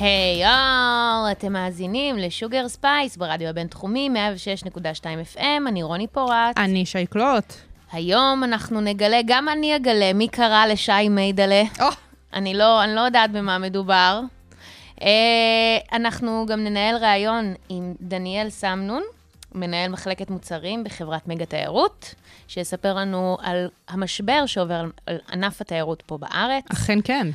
היי יואו, אתם מאזינים ל Sugar Spice ברדיו הבינתחומי, 106.2 FM, אני רוני פורט. אני שי קלוט. היום אנחנו נגלה, גם אני אגלה, מי קרא לשי מיידלה. או, אני לא, אני לא יודעת במה מדובר. אה, אנחנו גם ננהל ראיון עם דניאל סמנון, מנהל מחלקת מוצרים בחברת מגה תיירות, שיספר לנו על המשבר שעובר על ענף התיירות פה בארץ. אכן כן.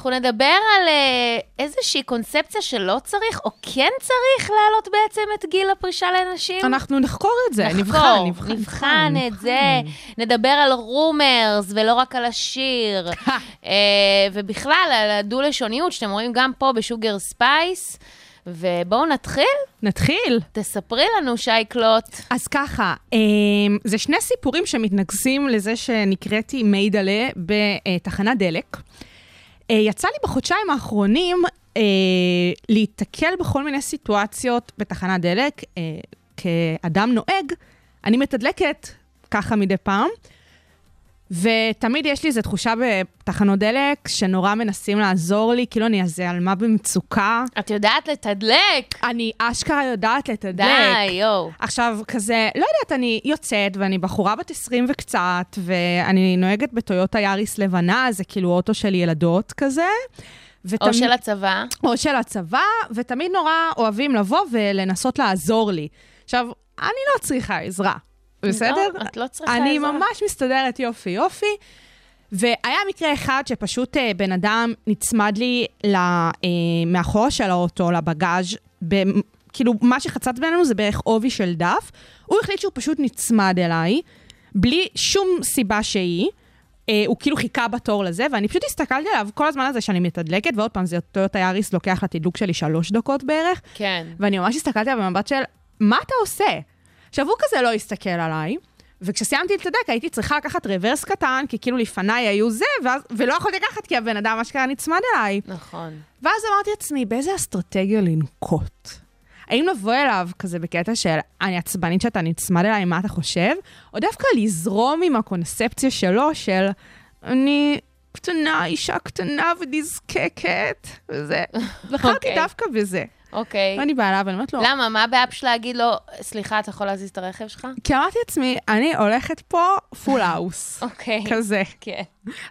אנחנו נדבר על אה, איזושהי קונספציה שלא צריך, או כן צריך להעלות בעצם את גיל הפרישה לנשים. אנחנו נחקור את זה, נבחן, נחקור, נבחן, נבחן את נבחן. זה, נדבר על rumors ולא רק על השיר, אה, ובכלל על הדו-לשוניות שאתם רואים גם פה ב Sugar Spice. ובואו נתחיל, נתחיל. תספרי לנו, שי קלוט. אז ככה, אמ, זה שני סיפורים שמתנקזים לזה שנקראתי מיידלה בתחנת דלק. אה, יצא לי בחודשיים האחרונים אה, להיתקל בכל מיני סיטואציות בתחנת דלק. אה, כאדם נוהג, אני מתדלקת ככה מדי פעם, ותמיד יש לי איזו תחושה בתחנות דלק שנורא מנסים לעזור לי, כאילו אני איזה עלמה במצוקה. את יודעת לתדלק. אני אשכרה יודעת לתדלק. די, יואו. עכשיו, כזה, לא יודעת, אני יוצאת, ואני בחורה בת 20 וקצת, ואני נוהגת בטויוטה יאריס לבנה, זה כאילו אוטו של ילדות כזה. או ותמיד- של הצבא. או של הצבא, ותמיד נורא אוהבים לבוא ולנסות לעזור לי. עכשיו, אני לא צריכה עזרה, בסדר? לא, את לא צריכה אני עזרה. ממש מסתדרת יופי יופי. והיה מקרה אחד שפשוט אה, בן אדם נצמד לי ל, אה, מאחורה של האוטו, לבגאז', ב, כאילו, מה שחצץ בינינו זה בערך עובי של דף. הוא החליט שהוא פשוט נצמד אליי, בלי שום סיבה שהיא. אה, הוא כאילו חיכה בתור לזה, ואני פשוט הסתכלתי עליו כל הזמן הזה שאני מתדלקת, ועוד פעם, זה טויוטה יאריס לוקח לתדלוק שלי שלוש דקות בערך, כן. ואני ממש הסתכלתי עליו במבט של, מה אתה עושה? עכשיו, הוא כזה לא הסתכל עליי, וכשסיימתי לתדלק הייתי צריכה לקחת רוורס קטן, כי כאילו לפניי היו זה, ואז, ולא יכולתי לקחת כי הבן אדם אשכרה נצמד אליי. נכון. ואז אמרתי לעצמי, באיזה אסטרטגיה לנקוט? האם לבוא אליו כזה בקטע של, אני עצבנית שאתה נצמד אליי, מה אתה חושב? או דווקא לזרום עם הקונספציה שלו של, אני קטנה, אישה קטנה ונזקקת, וזה. בחרתי אוקיי. דווקא בזה. אוקיי. ואני באה אליו, ואני אומרת לו, למה? מה הבעיה פשוט להגיד לו, סליחה, אתה יכול להזיז את הרכב שלך? כי אמרתי לעצמי, אני הולכת פה full house. אוקיי. כזה. כן.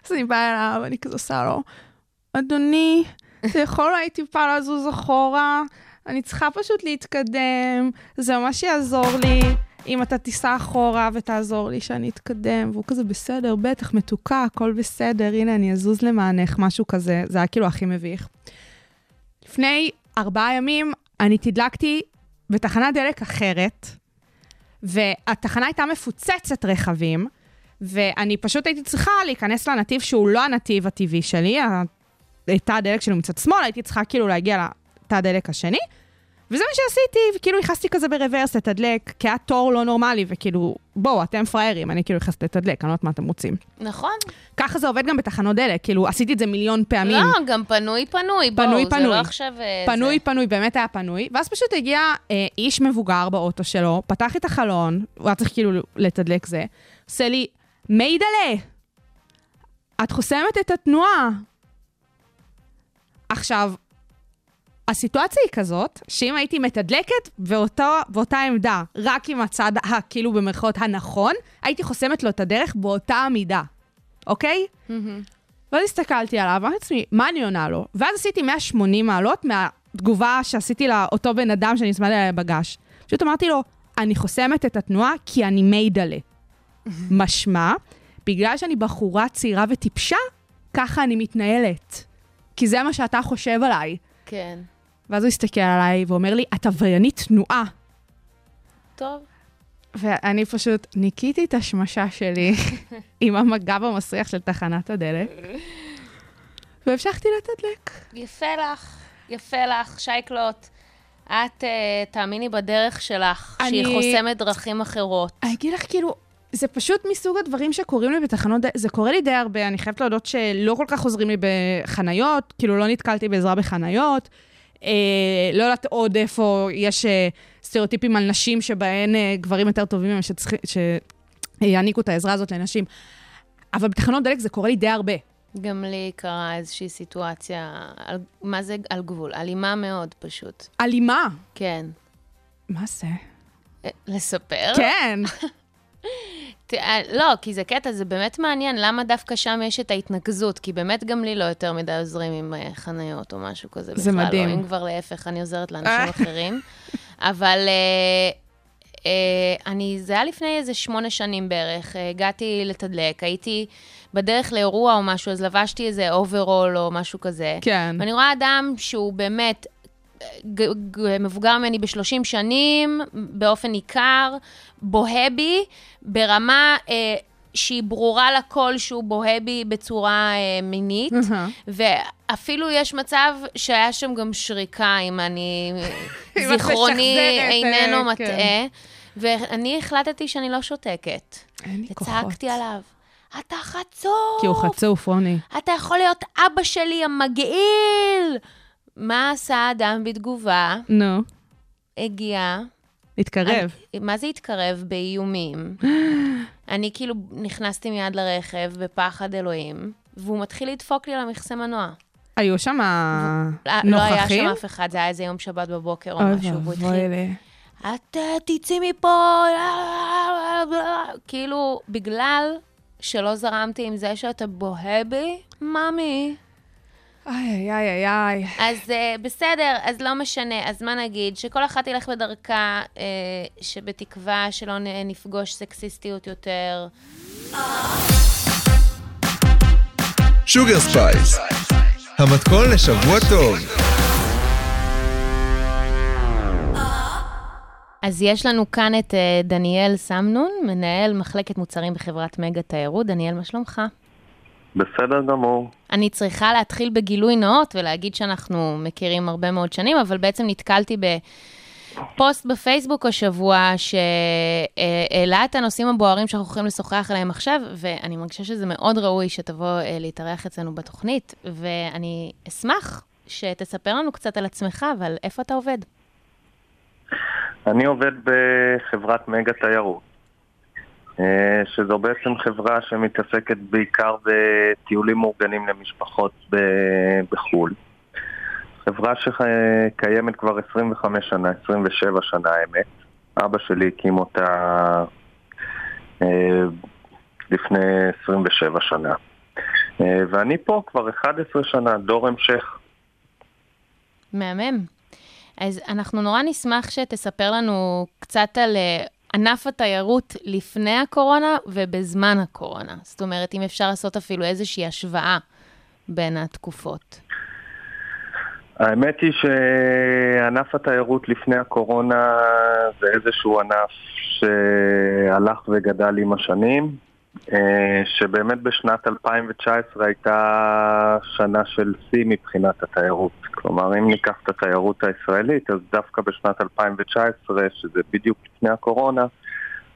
אז אני באה אליו, ואני כזה עושה לו, אדוני, אתה יכול אולי טיפה לזוז אחורה? אני צריכה פשוט להתקדם, זה ממש יעזור לי אם אתה תיסע אחורה ותעזור לי שאני אתקדם. והוא כזה, בסדר, בטח, מתוקה, הכל בסדר, הנה, אני אזוז למענך, משהו כזה. זה היה כאילו הכי מביך. לפני ארבעה ימים אני תדלקתי בתחנת דלק אחרת, והתחנה הייתה מפוצצת רכבים, ואני פשוט הייתי צריכה להיכנס לנתיב שהוא לא הנתיב הטבעי שלי, תא הדלק שלי מצד שמאל, הייתי צריכה כאילו להגיע לתא הדלק השני, וזה מה שעשיתי, וכאילו נכנסתי כזה ברוורס לתדלק, כי היה תור לא נורמלי, וכאילו, בואו, אתם פראיירים, אני כאילו נכנסת לתדלק, אני לא יודעת מה אתם רוצים. נכון. ככה זה עובד גם בתחנות דלק, כאילו, עשיתי את זה מיליון פעמים. לא, גם פנוי פנוי. בואו, פנוי, זה פנוי. לא עכשיו... אה, פנוי, זה. פנוי, באמת היה פנוי. ואז פשוט הגיע אה, איש מבוגר באוטו שלו, פתח את החלון, הוא היה צריך כאילו לתדלק זה, עושה לי, מיידלה, את חוסמת את התנועה. עכשיו, הסיטואציה היא כזאת, שאם הייתי מתדלקת באותו, באותה עמדה, רק עם הצד, כאילו במרכאות הנכון, הייתי חוסמת לו את הדרך באותה המידה, אוקיי? ואז הסתכלתי עליו, אמרתי לעצמי, מה אני עונה לו? ואז עשיתי 180 מעלות מהתגובה שעשיתי לאותו בן אדם שנצמד אליי בגש. פשוט אמרתי לו, אני חוסמת את התנועה כי אני מיידלה. משמע, בגלל שאני בחורה צעירה וטיפשה, ככה אני מתנהלת. כי זה מה שאתה חושב עליי. כן. ואז הוא הסתכל עליי ואומר לי, את עבריינית תנועה. טוב. ואני פשוט ניקיתי את השמשה שלי עם המגב המסריח של תחנת הדלק, והמשכתי לתדלק. יפה לך, יפה לך, שייקלוט. את, אה, תאמיני בדרך שלך, שהיא אני- חוסמת דרכים אחרות. אני אגיד לך, כאילו, זה פשוט מסוג הדברים שקורים לי בתחנות, זה קורה לי די הרבה, אני חייבת להודות שלא כל כך עוזרים לי בחניות, כאילו לא נתקלתי בעזרה בחניות. אה, לא יודעת עוד איפה יש אה, סטריאוטיפים על נשים שבהן אה, גברים יותר טובים מהם שצריכים, שיעניקו את העזרה הזאת לנשים. אבל בתחנות דלק זה קורה לי די הרבה. גם לי קרה איזושהי סיטואציה, על, מה זה על גבול? אלימה מאוד פשוט. אלימה. כן. מה זה? אה, לספר? כן. אה, לא, כי זה קטע, זה באמת מעניין, למה דווקא שם יש את ההתנקזות? כי באמת גם לי לא יותר מדי עוזרים עם אה, חניות או משהו כזה זה בכלל. מדהים. לא, אם כבר להפך, אני עוזרת לאנשים אחרים. אבל אה, אה, אני, זה היה לפני איזה שמונה שנים בערך, אה, הגעתי לתדלק, הייתי בדרך לאירוע או משהו, אז לבשתי איזה אוברול או משהו כזה. כן. ואני רואה אדם שהוא באמת מבוגר ממני ב-30 שנים, באופן ניכר, בוהה בי, ברמה אה, שהיא ברורה לכל שהוא בוהה בי בצורה אה, מינית. אהה. ואפילו יש מצב שהיה שם גם שריקה, אם אני... זיכרוני איננו אה, מטעה. כן. ואני החלטתי שאני לא שותקת. אין לי כוחות. וצעקתי עליו, אתה חצוף! כי הוא חצוף, רוני. אתה יכול להיות אבא שלי המגעיל! מה עשה האדם בתגובה? נו, הגיע. התקרב. אני- מה זה התקרב? באיומים. אני כאילו נכנסתי מיד לרכב בפחד אלוהים, והוא מתחיל לדפוק לי על המכסה מנוע. היו שם לא- לא היה נוכחים? שם אף אחד, זה היה איזה יום שבת בבוקר או משהו, והוא התחיל. את תצאי מפה, כאילו, בגלל שלא זרמתי עם זה שאתה בוהה בי, ממי. איי, איי, איי, איי. אז uh, בסדר, אז לא משנה. אז מה נגיד? שכל אחת תלך בדרכה, uh, שבתקווה שלא נפגוש סקסיסטיות יותר. Sugar Spice, המתכון לשבוע טוב. אז יש לנו כאן את אה, דניאל סמנון, מנהל מחלקת מוצרים בחברת מגה תיירות. דניאל, מה שלומך? בסדר גמור. אני צריכה להתחיל בגילוי נאות ולהגיד שאנחנו מכירים הרבה מאוד שנים, אבל בעצם נתקלתי בפוסט בפייסבוק השבוע שהעלה את הנושאים הבוערים שאנחנו הולכים לשוחח עליהם עכשיו, ואני מרגישה שזה מאוד ראוי שתבוא אה, להתארח אצלנו בתוכנית, ואני אשמח שתספר לנו קצת על עצמך ועל איפה אתה עובד. אני עובד בחברת מגה תיירות, שזו בעצם חברה שמתעסקת בעיקר בטיולים מאורגנים למשפחות בחו"ל. חברה שקיימת כבר 25 שנה, 27 שנה האמת. אבא שלי הקים אותה אה, לפני 27 שנה. אה, ואני פה כבר 11 שנה, דור המשך. מהמם. אז אנחנו נורא נשמח שתספר לנו קצת על אה, ענף התיירות לפני הקורונה ובזמן הקורונה. זאת אומרת, אם אפשר לעשות אפילו איזושהי השוואה בין התקופות. האמת היא שענף התיירות לפני הקורונה זה איזשהו ענף שהלך וגדל עם השנים, שבאמת בשנת 2019 הייתה שנה של שיא מבחינת התיירות. כלומר, אם ניקח את התיירות הישראלית, אז דווקא בשנת 2019, שזה בדיוק לפני הקורונה,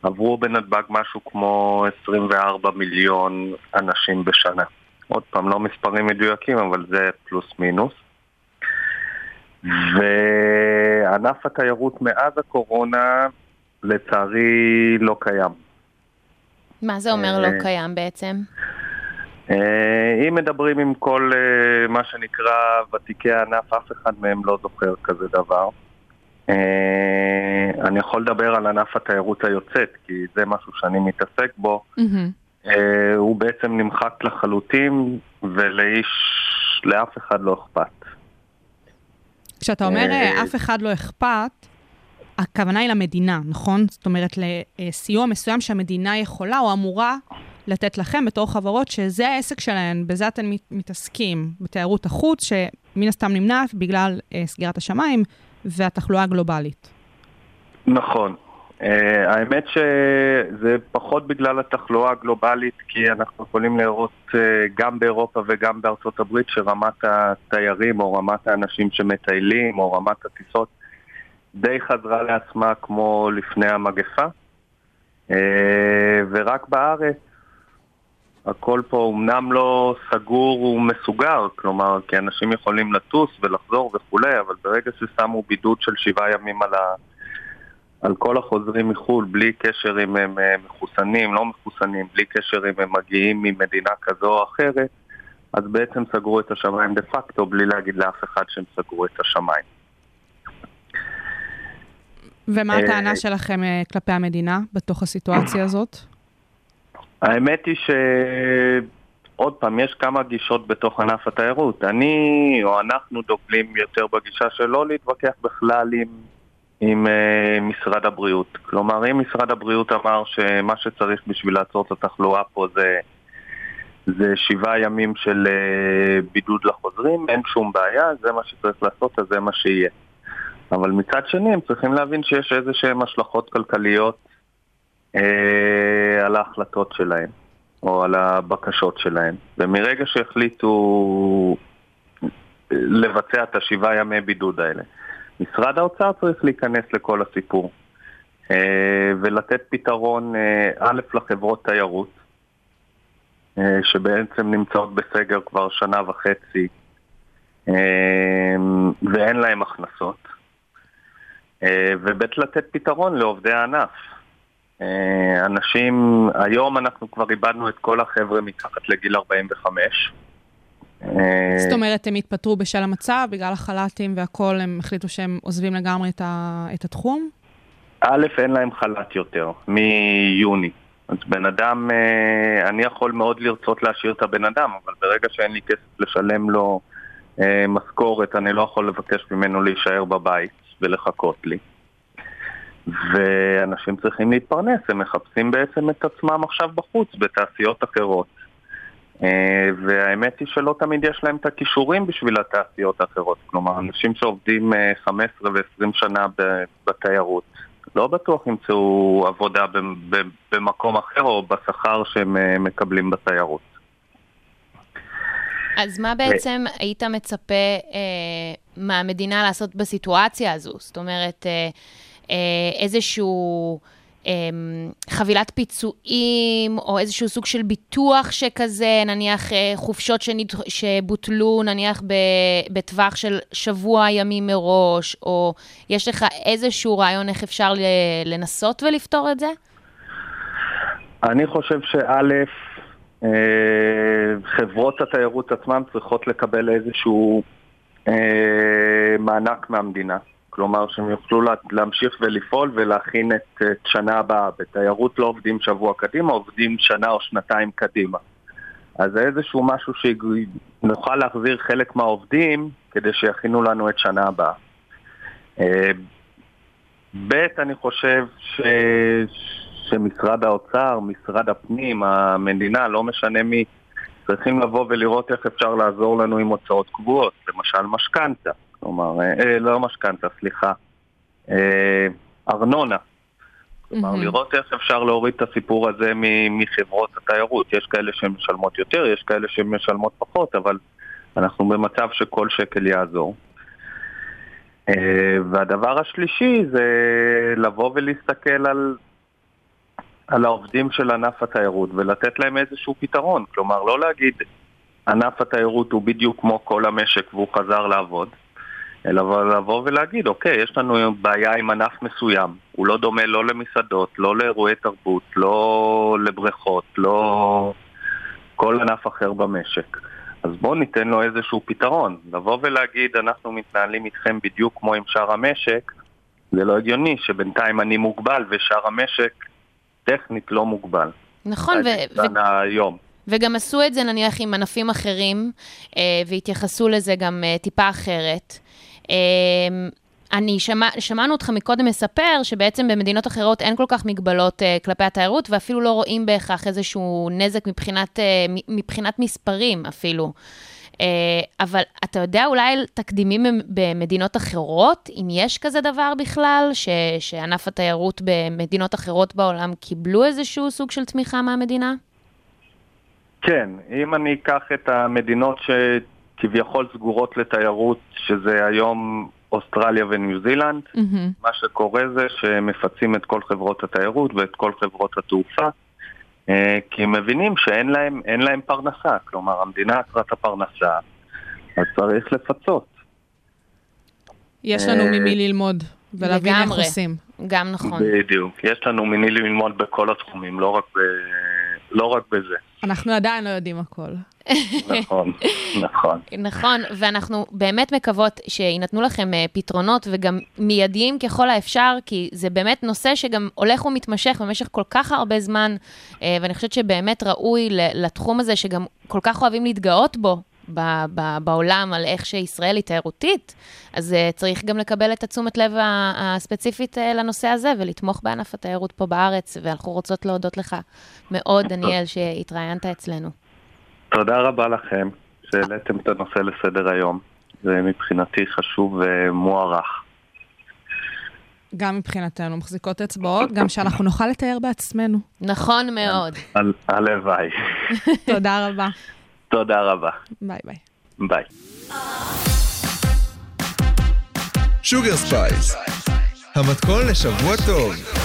עברו בנתב"ג משהו כמו 24 מיליון אנשים בשנה. עוד פעם, לא מספרים מדויקים, אבל זה פלוס מינוס. וענף התיירות מאז הקורונה, לצערי, לא קיים. מה זה אומר אה, לא קיים בעצם? אה, אם מדברים עם כל אה, מה שנקרא ותיקי הענף, אף אחד מהם לא זוכר כזה דבר. אה, אני יכול לדבר על ענף התיירות היוצאת, כי זה משהו שאני מתעסק בו. אה, הוא בעצם נמחק לחלוטין, ולאיש, לאף אחד לא אכפת. כשאתה אומר אה, אה, אף אחד לא אכפת, הכוונה היא למדינה, נכון? זאת אומרת, לסיוע מסוים שהמדינה יכולה או אמורה לתת לכם בתור חברות, שזה העסק שלהן, בזה אתם מת- מתעסקים, בתיירות החוץ, שמן הסתם נמנעת בגלל אה, סגירת השמיים והתחלואה הגלובלית. נכון. Uh, האמת שזה פחות בגלל התחלואה הגלובלית, כי אנחנו יכולים לראות uh, גם באירופה וגם בארצות הברית שרמת התיירים או רמת האנשים שמטיילים או רמת הטיסות די חזרה לעצמה כמו לפני המגפה, אה, ורק בארץ הכל פה אמנם לא סגור ומסוגר, כלומר, כי אנשים יכולים לטוס ולחזור וכולי, אבל ברגע ששמו בידוד של שבעה ימים על, ה... על כל החוזרים מחו"ל, בלי קשר אם הם אה, מחוסנים, לא מחוסנים, בלי קשר אם הם מגיעים ממדינה כזו או אחרת, אז בעצם סגרו את השמיים דה פקטו, בלי להגיד לאף אחד שהם סגרו את השמיים. ומה אה, הטענה שלכם אה, כלפי המדינה בתוך הסיטואציה הזאת? האמת היא ש... עוד פעם, יש כמה גישות בתוך ענף התיירות. אני או אנחנו דוגלים יותר בגישה של לא להתווכח בכלל עם, עם uh, משרד הבריאות. כלומר, אם משרד הבריאות אמר שמה שצריך בשביל לעצור את התחלואה פה זה, זה שבעה ימים של uh, בידוד לחוזרים, אין שום בעיה, זה מה שצריך לעשות, אז זה מה שיהיה. אבל מצד שני, הם צריכים להבין שיש איזה שהן השלכות כלכליות אה, על ההחלטות שלהם, או על הבקשות שלהם. ומרגע שהחליטו לבצע את השבעה ימי בידוד האלה, משרד האוצר צריך להיכנס לכל הסיפור. אה, ולתת פתרון, אה, א', לחברות תיירות, אה, שבעצם נמצאות בסגר כבר שנה וחצי, אה, ואין להם הכנסות. אה, וב' לתת פתרון לעובדי הענף. אה, אנשים, היום אנחנו כבר איבדנו את כל החבר'ה מתחת לגיל 45. אה, זאת אומרת, הם התפטרו בשל המצב, בגלל החל"תים והכול, הם החליטו שהם עוזבים לגמרי את, ה... את התחום? א', אין להם חל"ת יותר, מיוני. אז בן אדם, אני יכול מאוד לרצות להשאיר את הבן אדם, אבל ברגע שאין לי כסף לשלם לו משכורת, אני לא יכול לבקש ממנו להישאר בבית ולחכות לי. ואנשים צריכים להתפרנס, הם מחפשים בעצם את עצמם עכשיו בחוץ, בתעשיות אחרות. אה, והאמת היא שלא תמיד יש להם את הכישורים בשביל התעשיות האחרות. כלומר, אנשים שעובדים אה, 15 ו-20 שנה בתיירות, לא בטוח ימצאו עבודה במקום אחר או בשכר שהם אה, מקבלים בתיירות. אז מה בעצם היית מצפה אה, מהמדינה לעשות בסיטואציה הזו? זאת אומרת, אה, אה, איזשהו אה, חבילת פיצויים, או איזשהו סוג של ביטוח שכזה, נניח אה, חופשות שנד... שבוטלו, נניח ב... בטווח של שבוע ימים מראש, או יש לך איזשהו רעיון איך אפשר ל... לנסות ולפתור את זה? אני חושב שא', חברות התיירות עצמן צריכות לקבל איזשהו אה, מענק מהמדינה. כלומר, שהם יוכלו לה- להמשיך ולפעול ולהכין את, את שנה הבאה. בתיירות לא עובדים שבוע קדימה, עובדים שנה או שנתיים קדימה. אז זה איזשהו משהו שנוכל להחזיר חלק מהעובדים כדי שיכינו לנו את שנה הבאה. אה, ב', אני חושב ש... שמשרד האוצר, משרד הפנים, המדינה, לא משנה מי, צריכים לבוא ולראות איך אפשר לעזור לנו עם הוצאות קבועות, למשל משכנתה, כלומר, אה, אה, לא משכנתה, סליחה, אה, ארנונה. כלומר, מהמם. לראות איך אפשר להוריד את הסיפור הזה מחברות התיירות. יש כאלה שמשלמות יותר, יש כאלה שמשלמות פחות, אבל אנחנו במצב שכל שקל יעזור. אה, והדבר השלישי זה לבוא ולהסתכל על, על העובדים של ענף התיירות ולתת להם איזשהו פתרון. כלומר, לא להגיד ענף התיירות הוא בדיוק כמו כל המשק והוא חזר לעבוד, אלא לבוא ולהגיד, אוקיי, יש לנו בעיה עם ענף מסוים, הוא לא דומה לא למסעדות, לא לאירועי תרבות, לא לבריכות, לא כל ענף אחר במשק. אז בואו ניתן לו איזשהו פתרון. לבוא ולהגיד, אנחנו מתנהלים איתכם בדיוק כמו עם שאר המשק, זה לא הגיוני שבינתיים אני מוגבל ושאר המשק טכנית לא מוגבל. נכון, ו- ו-. היום. וגם עשו את זה נניח עם ענפים אחרים, אה, והתייחסו לזה גם אה, טיפה אחרת. אה, אני שמע, שמענו אותך מקודם מספר שבעצם במדינות אחרות אין כל כך מגבלות אה, כלפי התיירות, ואפילו לא רואים בהכרח איזשהו נזק מבחינת, אה, מבחינת מספרים אפילו. אה, אבל אתה יודע אולי על תקדימים במ- במדינות אחרות, אם יש כזה דבר בכלל, ש, שענף התיירות במדינות אחרות בעולם קיבלו איזשהו סוג של תמיכה מהמדינה? כן, אם אני אקח את המדינות שכביכול סגורות לתיירות, שזה היום אוסטרליה וניו זילנד. מהמם. מה שקורה זה שמפצים את כל חברות התיירות ואת כל חברות התעופה, כי הם מבינים שאין להם, אין להם פרנסה. כלומר, המדינה עצרה את הפרנסה, אז צריך לפצות. יש לנו אה, ממי ללמוד ולהבין איך. עושים. גם נכון. בדיוק. יש לנו מיני ללמוד בכל התחומים, לא רק, ב... לא רק בזה. אנחנו עדיין לא יודעים הכל. נכון, נכון. נכון, ואנחנו באמת מקוות שיינתנו לכם אה, פתרונות וגם מיידיים ככל האפשר, כי זה באמת נושא שגם הולך ומתמשך במשך כל כך הרבה זמן, אה, ואני חושבת שבאמת ראוי לתחום הזה, שגם כל כך אוהבים להתגאות בו. ב- ב- בעולם על איך שישראל היא תיירותית, אז uh, צריך גם לקבל את התשומת לב הספציפית uh, לנושא הזה ולתמוך בענף התיירות פה בארץ, ואנחנו רוצות להודות לך מאוד, דניאל, שהתראיינת אצלנו. תודה רבה לכם שהעליתם את הנושא לסדר היום. זה מבחינתי חשוב ומוערך. גם מבחינתנו, מחזיקות אצבעות, גם שאנחנו נוכל לתאר בעצמנו. נכון מאוד. על- הלוואי. תודה רבה. תודה רבה. ביי ביי. ביי. Sugar Spice, המתכון לשבוע טוב.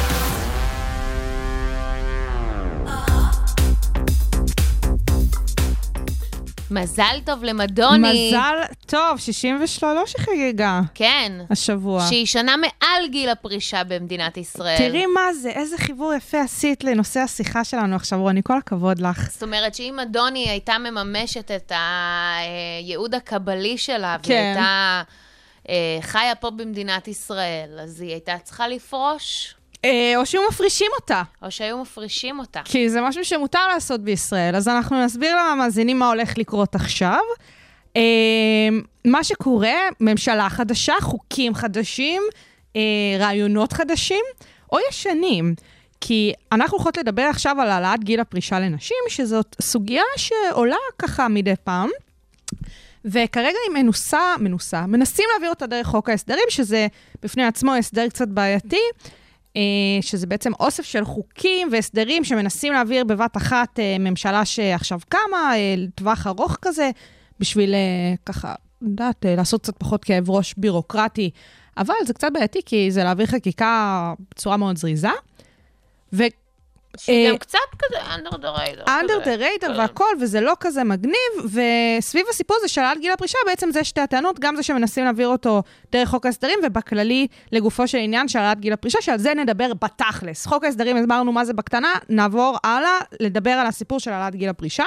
מזל טוב למדונה. מזל טוב, 63 היא חגגה כן. השבוע. שהיא שנה מעל גיל הפרישה במדינת ישראל. תראי מה זה, איזה חיבור יפה עשית לנושא השיחה שלנו עכשיו, רוני, כל הכבוד לך. זאת אומרת שאם אדוני הייתה מממשת את הייעוד הקבלי שלה, כן. והיא הייתה אה, חיה פה במדינת ישראל, אז היא הייתה צריכה לפרוש, או שהיו מפרישים אותה, או שהיו מפרישים אותה. כי זה משהו שמותר לעשות בישראל. אז אנחנו נסביר למאזינים מה הולך לקרות עכשיו. אה, מה שקורה, ממשלה חדשה, חוקים חדשים, אה, רעיונות חדשים, או ישנים. כי אנחנו הולכות לדבר עכשיו על העלאת גיל הפרישה לנשים, שזאת סוגיה שעולה ככה מדי פעם. וכרגע היא מנוסה, מנוסה, מנסים להעביר אותה דרך חוק ההסדרים, שזה בפני עצמו הסדר קצת בעייתי, אה, שזה בעצם אוסף של חוקים והסדרים שמנסים להעביר בבת אחת אה, ממשלה שעכשיו קמה, אה, לטווח ארוך כזה, בשביל אה, ככה, יודעת, אה, לעשות קצת פחות כאב ראש בירוקרטי, אבל זה קצת בעייתי, כי זה להעביר חקיקה בצורה מאוד זריזה. שגם אה, קצת כזה under the radar. under the radar כן. והכל, וזה לא כזה מגניב, וסביב הסיפור הזה של העלאת גיל הפרישה, בעצם זה שתי הטענות, גם זה שמנסים להעביר אותו דרך חוק ההסדרים, ובכללי, לגופו של עניין של העלאת גיל הפרישה, שעל זה נדבר בתכלס. חוק ההסדרים, הסברנו מה זה בקטנה, נעבור הלאה, לדבר על הסיפור של העלאת גיל הפרישה.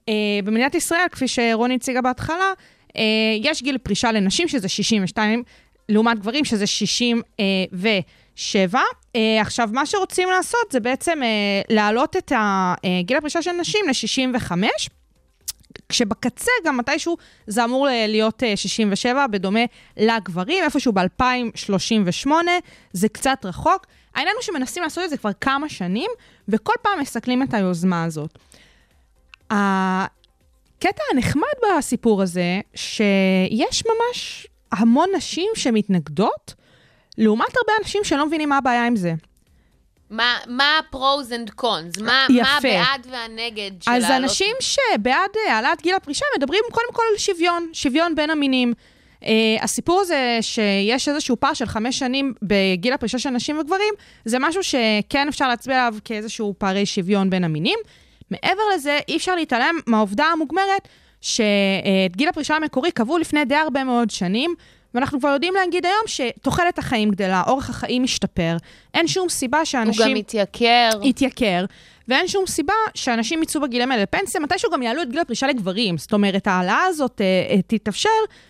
Uh, במדינת ישראל, כפי שרוני הציגה בהתחלה, uh, יש גיל פרישה לנשים, שזה 62, לעומת גברים, שזה 67. Uh, עכשיו, מה שרוצים לעשות זה בעצם uh, להעלות את ה- uh, גיל הפרישה של נשים ל-65. כשבקצה גם מתישהו זה אמור להיות אה, 67, בדומה לגברים, איפשהו ב-2038, זה קצת רחוק. העניין הוא שמנסים לעשות את זה כבר כמה שנים, וכל פעם מסכלים את היוזמה הזאת. הקטע הנחמד בסיפור הזה, שיש ממש המון נשים שמתנגדות, לעומת הרבה אנשים שלא מבינים מה הבעיה עם זה. מה- מה ה-pros and cons? מה יפה. מה הבעד והנגד של אז להעלות- אנשים שבעד אה, העלאת גיל הפרישה מדברים קודם כל על שוויון, שוויון בין המינים. Uh, הסיפור הזה שיש איזשהו פער של חמש שנים בגיל הפרישה של נשים וגברים, זה משהו שכן אפשר להצביע עליו כאיזשהו פערי שוויון בין המינים. מעבר לזה, אי אפשר להתעלם מהעובדה המוגמרת שאת גיל הפרישה המקורי קבעו לפני די הרבה מאוד שנים, ואנחנו כבר יודעים להגיד היום שתוחלת החיים גדלה, אורך החיים משתפר, אין שום סיבה הוא שאנשים... גם מתייקר. יתייקר, ואין שום סיבה שאנשים יצאו בגילים האלה לפנסיה, מתישהו גם יעלו את גיל הפרישה לגברים. זאת אומרת, ההעלאה הזאת אה, אה, תתאפשר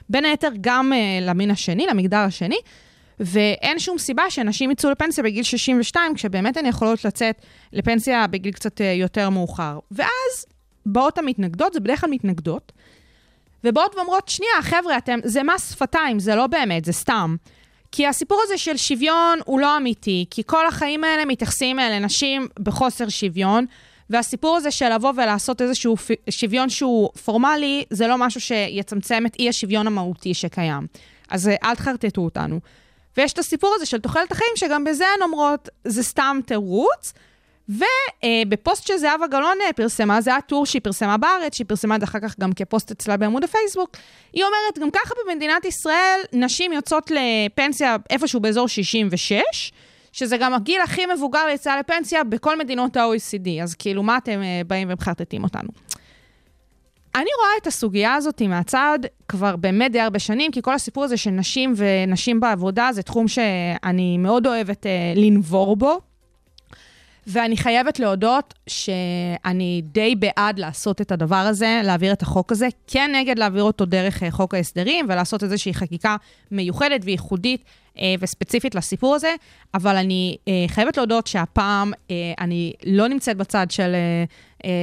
בין היתר גם אה, למין השני, למגדר השני, ואין שום סיבה שאנשים יצאו לפנסיה בגיל 62, כשבאמת הן יכולות לצאת לפנסיה בגיל קצת אה, יותר מאוחר. ואז באות המתנגדות, זה בדרך כלל מתנגדות, ובאות ואומרות, שנייה, חבר'ה, אתם, זה מס שפתיים, זה לא באמת, זה סתם. כי הסיפור הזה של שוויון הוא לא אמיתי, כי כל החיים האלה מתייחסים אה, לנשים בחוסר שוויון, והסיפור הזה של לבוא ולעשות איזשהו שוויון שהוא פורמלי, זה לא משהו שיצמצם את אי השוויון המהותי שקיים. אז אה, אל תחרטטו אותנו. ויש את הסיפור הזה של תוחלת החיים, שגם בזה הן אומרות, זה סתם תירוץ, ובפוסט שזהבה גלאון אה, פרסמה, זה היה טור שהיא פרסמה בארץ, שהיא פרסמה את אחר כך גם כפוסט אצלה בעמוד הפייסבוק, היא אומרת, גם ככה במדינת ישראל, נשים יוצאות לפנסיה איפשהו באזור 66, שזה גם הגיל הכי מבוגר ליציאה לפנסיה בכל מדינות ה-OECD, אז כאילו, מה אתם אה, באים ומחרטטים אותנו? אני רואה את הסוגיה הזאת מהצד כבר באמת די הרבה שנים, כי כל הסיפור הזה של נשים ונשים בעבודה זה תחום שאני מאוד אוהבת אה, לנבור בו. ואני חייבת להודות שאני די בעד לעשות את הדבר הזה, להעביר את החוק הזה, כן נגד להעביר אותו דרך אה, חוק ההסדרים ולעשות איזושהי חקיקה מיוחדת וייחודית אה, וספציפית לסיפור הזה, אבל אני אה, חייבת להודות שהפעם אני לא נמצאת בצד של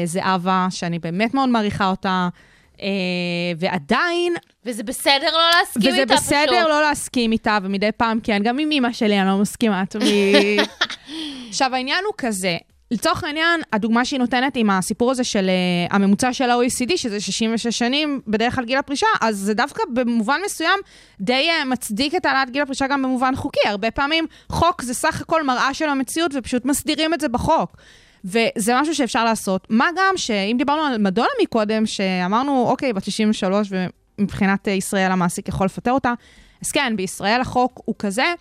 זהבה, שאני באמת מאוד מעריכה אותה. Uh, ועדיין, וזה בסדר לא להסכים וזה איתה פשוט. בסדר לא להסכים איתה, ומדי פעם כן, גם עם אמא שלי אני לא מסכימה תמיד. עכשיו, העניין הוא כזה, לצורך העניין, הדוגמה שהיא נותנת עם הסיפור הזה של uh, הממוצע של ה-OECD, שזה 66 שנים בדרך כלל גיל הפרישה, אז זה דווקא במובן מסוים די uh, מצדיק את העלאת גיל הפרישה גם במובן חוקי. הרבה פעמים חוק זה סך הכל מראה של המציאות, ופשוט מסדירים את זה בחוק. וזה משהו שאפשר לעשות. מה גם שאם דיברנו על מדונה מקודם, שאמרנו, אוקיי, בת 63 ומבחינת אה, ישראל המעסיק יכול לפטר אותה, אז כן, בישראל החוק הוא כזה,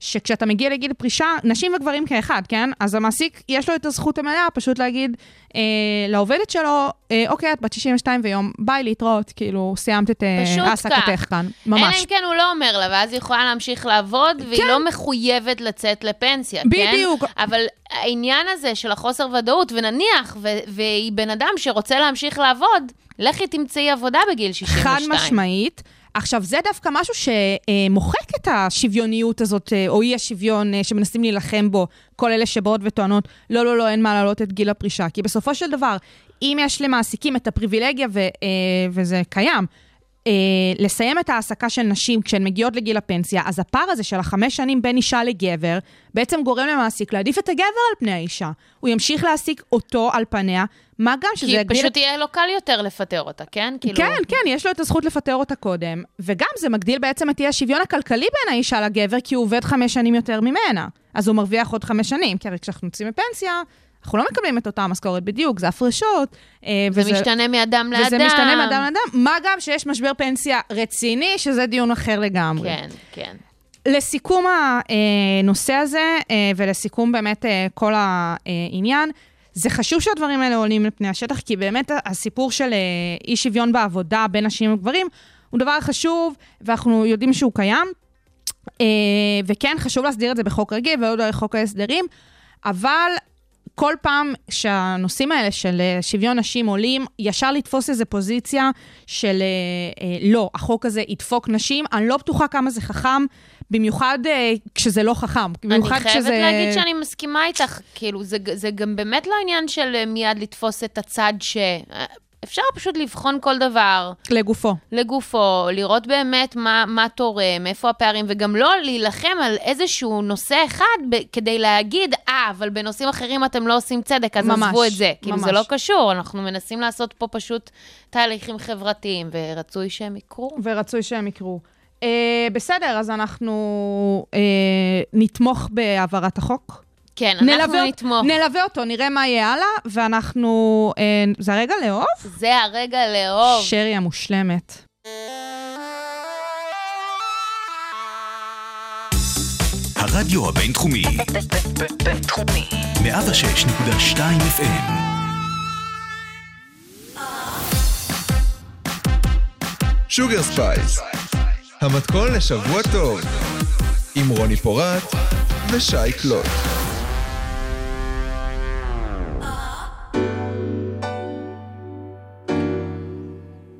שכשאתה מגיע לגיל פרישה, נשים וגברים כאחד, כן? אז המעסיק, יש לו את הזכות המלאה פשוט להגיד אה, לעובדת שלו, אה, אוקיי, את בת 62 ויום, ביי להתראות, כאילו, סיימת את אה, העסקתך כך. כאן. אלא ממש. אם כן הוא לא אומר לה, ואז היא יכולה להמשיך לעבוד, והיא כן. לא מחויבת לצאת לפנסיה, בדיוק. כן? אבל העניין הזה של החוסר ודאות, ונניח, ו- והיא בן אדם שרוצה להמשיך לעבוד, לכי תמצאי עבודה בגיל 62. חד משמעית. עכשיו, זה דווקא משהו שמוחק את השוויוניות הזאת, אה, או אי השוויון אה, שמנסים להילחם בו, כל אלה שבאות וטוענות, לא, לא, לא, אין מה להעלות את גיל הפרישה. כי בסופו של דבר, אם יש למעסיקים את הפריבילגיה, ו, אה, וזה קיים, אה, לסיים את ההעסקה של נשים כשהן מגיעות לגיל הפנסיה, אז הפער הזה של החמש שנים בין אישה לגבר, בעצם גורם למעסיק להעדיף את הגבר על פני האישה. הוא ימשיך להעסיק אותו על פניה, מה גם שזה כי יגדיל פשוט יהיה לו קל יותר לפטר אותה, כן? כאילו... כן, כן, יש לו את הזכות לפטר אותה קודם, וגם זה מגדיל בעצם את אי השוויון הכלכלי בין האישה לגבר, כי הוא עובד חמש שנים יותר ממנה. אז הוא מרוויח עוד חמש שנים, כי הרי כשאנחנו יוצאים לפנסיה, אנחנו לא מקבלים את אותה המשכורת בדיוק, זה הפרשות. אה, זה משתנה מאדם לאדם. וזה משתנה מאדם לאדם, מה גם שיש משבר פנסיה רציני, שזה דיון אחר לגמרי. כן, כן. לסיכום הנושא הזה, אה, ולסיכום באמת אה, כל העניין, זה חשוב שהדברים האלה עולים לפני השטח, כי באמת הסיפור של אי שוויון בעבודה בין נשים וגברים הוא דבר חשוב, ואנחנו יודעים שהוא קיים. וכן, חשוב להסדיר את זה בחוק רגיל ולא חוק ההסדרים, אבל כל פעם שהנושאים האלה של אה, שוויון נשים עולים, ישר לתפוס איזו פוזיציה של אה, אה, לא, החוק הזה ידפוק נשים, אני לא בטוחה כמה זה חכם, במיוחד כשזה לא חכם. במיוחד אני חייבת כשזה... להגיד שאני מסכימה איתך, כאילו, זה, זה גם באמת לא עניין של מיד לתפוס את הצד ש... אפשר פשוט לבחון כל דבר לגופו. לגופו, לראות באמת מה, מה תורם, איפה הפערים, וגם לא להילחם על איזשהו נושא אחד ב- כדי להגיד, אה, אבל בנושאים אחרים אתם לא עושים צדק, אז ממש, עזבו את זה. כאילו, זה ממש. לא קשור, אנחנו מנסים לעשות פה פשוט תהליכים חברתיים, ורצוי שהם יקרו. ורצוי שהם יקרו. אה, בסדר, אז אנחנו אה, נתמוך בהעברת החוק. כן, אנחנו נלווה, נתמוך. נלווה אותו, נראה מה יהיה הלאה, ואנחנו... אה, זה הרגע לאהוב? זה הרגע לאהוב. שרי המושלמת. הרדיו הבינתחומי, בינתחומי. 106.2 FM. Sugar Spice, המתכון לשבוע טוב, עם רוני פורט ושי קלוט.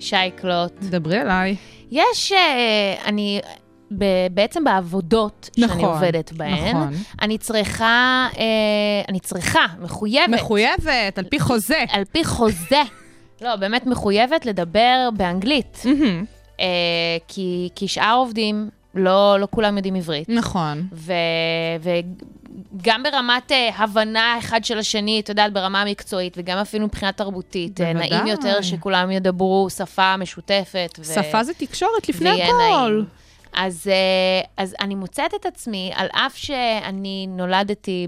שי קלוט. דברי אליי. יש, אה, אני, ב- בעצם בעבודות שאני נכון, עובדת בהן, נכון. אני צריכה, אה, אני צריכה, מחויבת. מחויבת, על פי חוזה. על פי חוזה. לא, באמת מחויבת לדבר באנגלית. מהמם. אה, כי, כי שאר עובדים, לא, לא כולם יודעים עברית. נכון. ו, וגם ברמת אה, הבנה אחד של השני, את יודעת, ברמה המקצועית, וגם אפילו מבחינה תרבותית. בוודאי. נעים יותר שכולם ידברו שפה משותפת. ו... שפה זה תקשורת לפני הכל. נעים. אז, אה, אז אני מוצאת את עצמי, על אף שאני נולדתי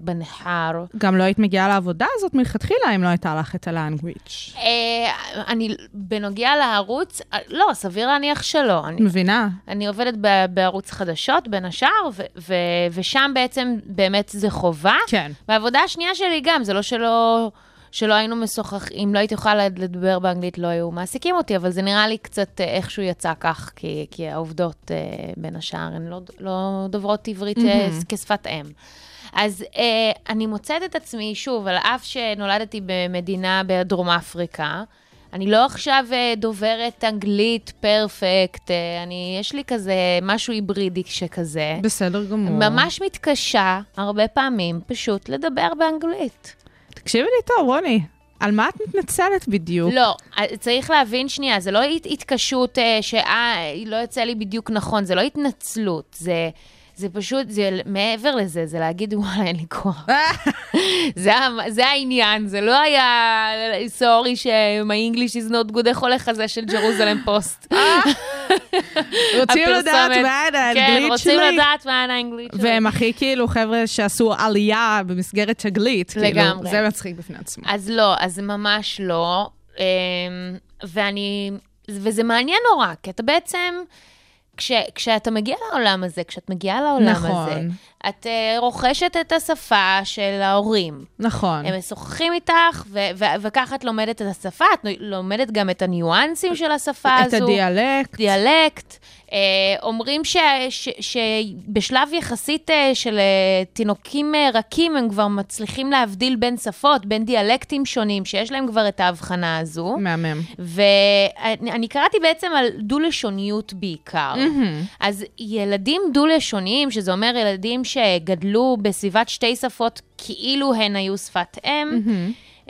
בנהר, גם לא היית מגיעה לעבודה הזאת מלכתחילה אם לא הייתה לך את הלנגוויץ'. אה, אני, בנוגע לערוץ, אה, לא, סביר להניח שלא. אני, מבינה? אני עובדת ב- בערוץ חדשות, בין השאר, ו- ו- ושם בעצם באמת זה חובה. כן. והעבודה השנייה שלי גם, זה לא שלא, שלא היינו משוחחים, אם לא הייתי יכולה לדבר באנגלית, לא היו מעסיקים אותי, אבל זה נראה לי קצת אה, איכשהו יצא כך, כי, כי העובדות, אה, בין השאר, הן לא, לא דוברות עברית mm-hmm. כשפת אם. אז אה, אני מוצאת את עצמי, שוב, על אף שנולדתי במדינה בדרום אפריקה, אני לא עכשיו אה, דוברת אנגלית פרפקט, אני, יש לי כזה משהו היברידי שכזה. בסדר גמור. ממש מתקשה, הרבה פעמים, פשוט לדבר באנגלית. תקשיבי לי טוב, רוני, על מה את מתנצלת בדיוק? לא, צריך להבין שנייה, זה לא הת- התקשות אה, שאה, לא יוצא לי בדיוק נכון, זה לא התנצלות, זה... זה פשוט, זה מעבר לזה, זה להגיד, וואלה, אין לי כוח. זה, זה העניין, זה לא היה, סורי ש-my English is not good, איך הולך הזה של ג'רוזלם פוסט. רוצים לדעת הפרסומת. מה כן, האנגלית רוצים שלי? לדעת מה האנגלית שלי. והם הכי כאילו חבר'ה שעשו עלייה במסגרת תגלית. כאילו, לגמרי. זה מצחיק בפני עצמו. אז לא, אז ממש לא. אמ, ואני, וזה מעניין נורא, כי אתה בעצם, כש, כשאתה מגיע לעולם הזה, כשאת מגיעה לעולם נכון. הזה, את uh, רוכשת את השפה של ההורים. נכון. הם משוחחים איתך, ו- ו- וככה את לומדת את השפה, את לומדת גם את הניואנסים של השפה את הזו. הדיאלקט. דיאלקט. אה, אומרים ש- ש- שבשלב יחסית אה, של אה, תינוקים אה, רכים, הם כבר מצליחים להבדיל בין שפות, בין דיאלקטים שונים, שיש להם כבר את ההבחנה הזו. מהמם. ואני אני קראתי בעצם על דו-לשוניות בעיקר. אז ילדים דו-לשוניים, שזה אומר ילדים שגדלו בסביבת שתי שפות כאילו הן היו שפת אם,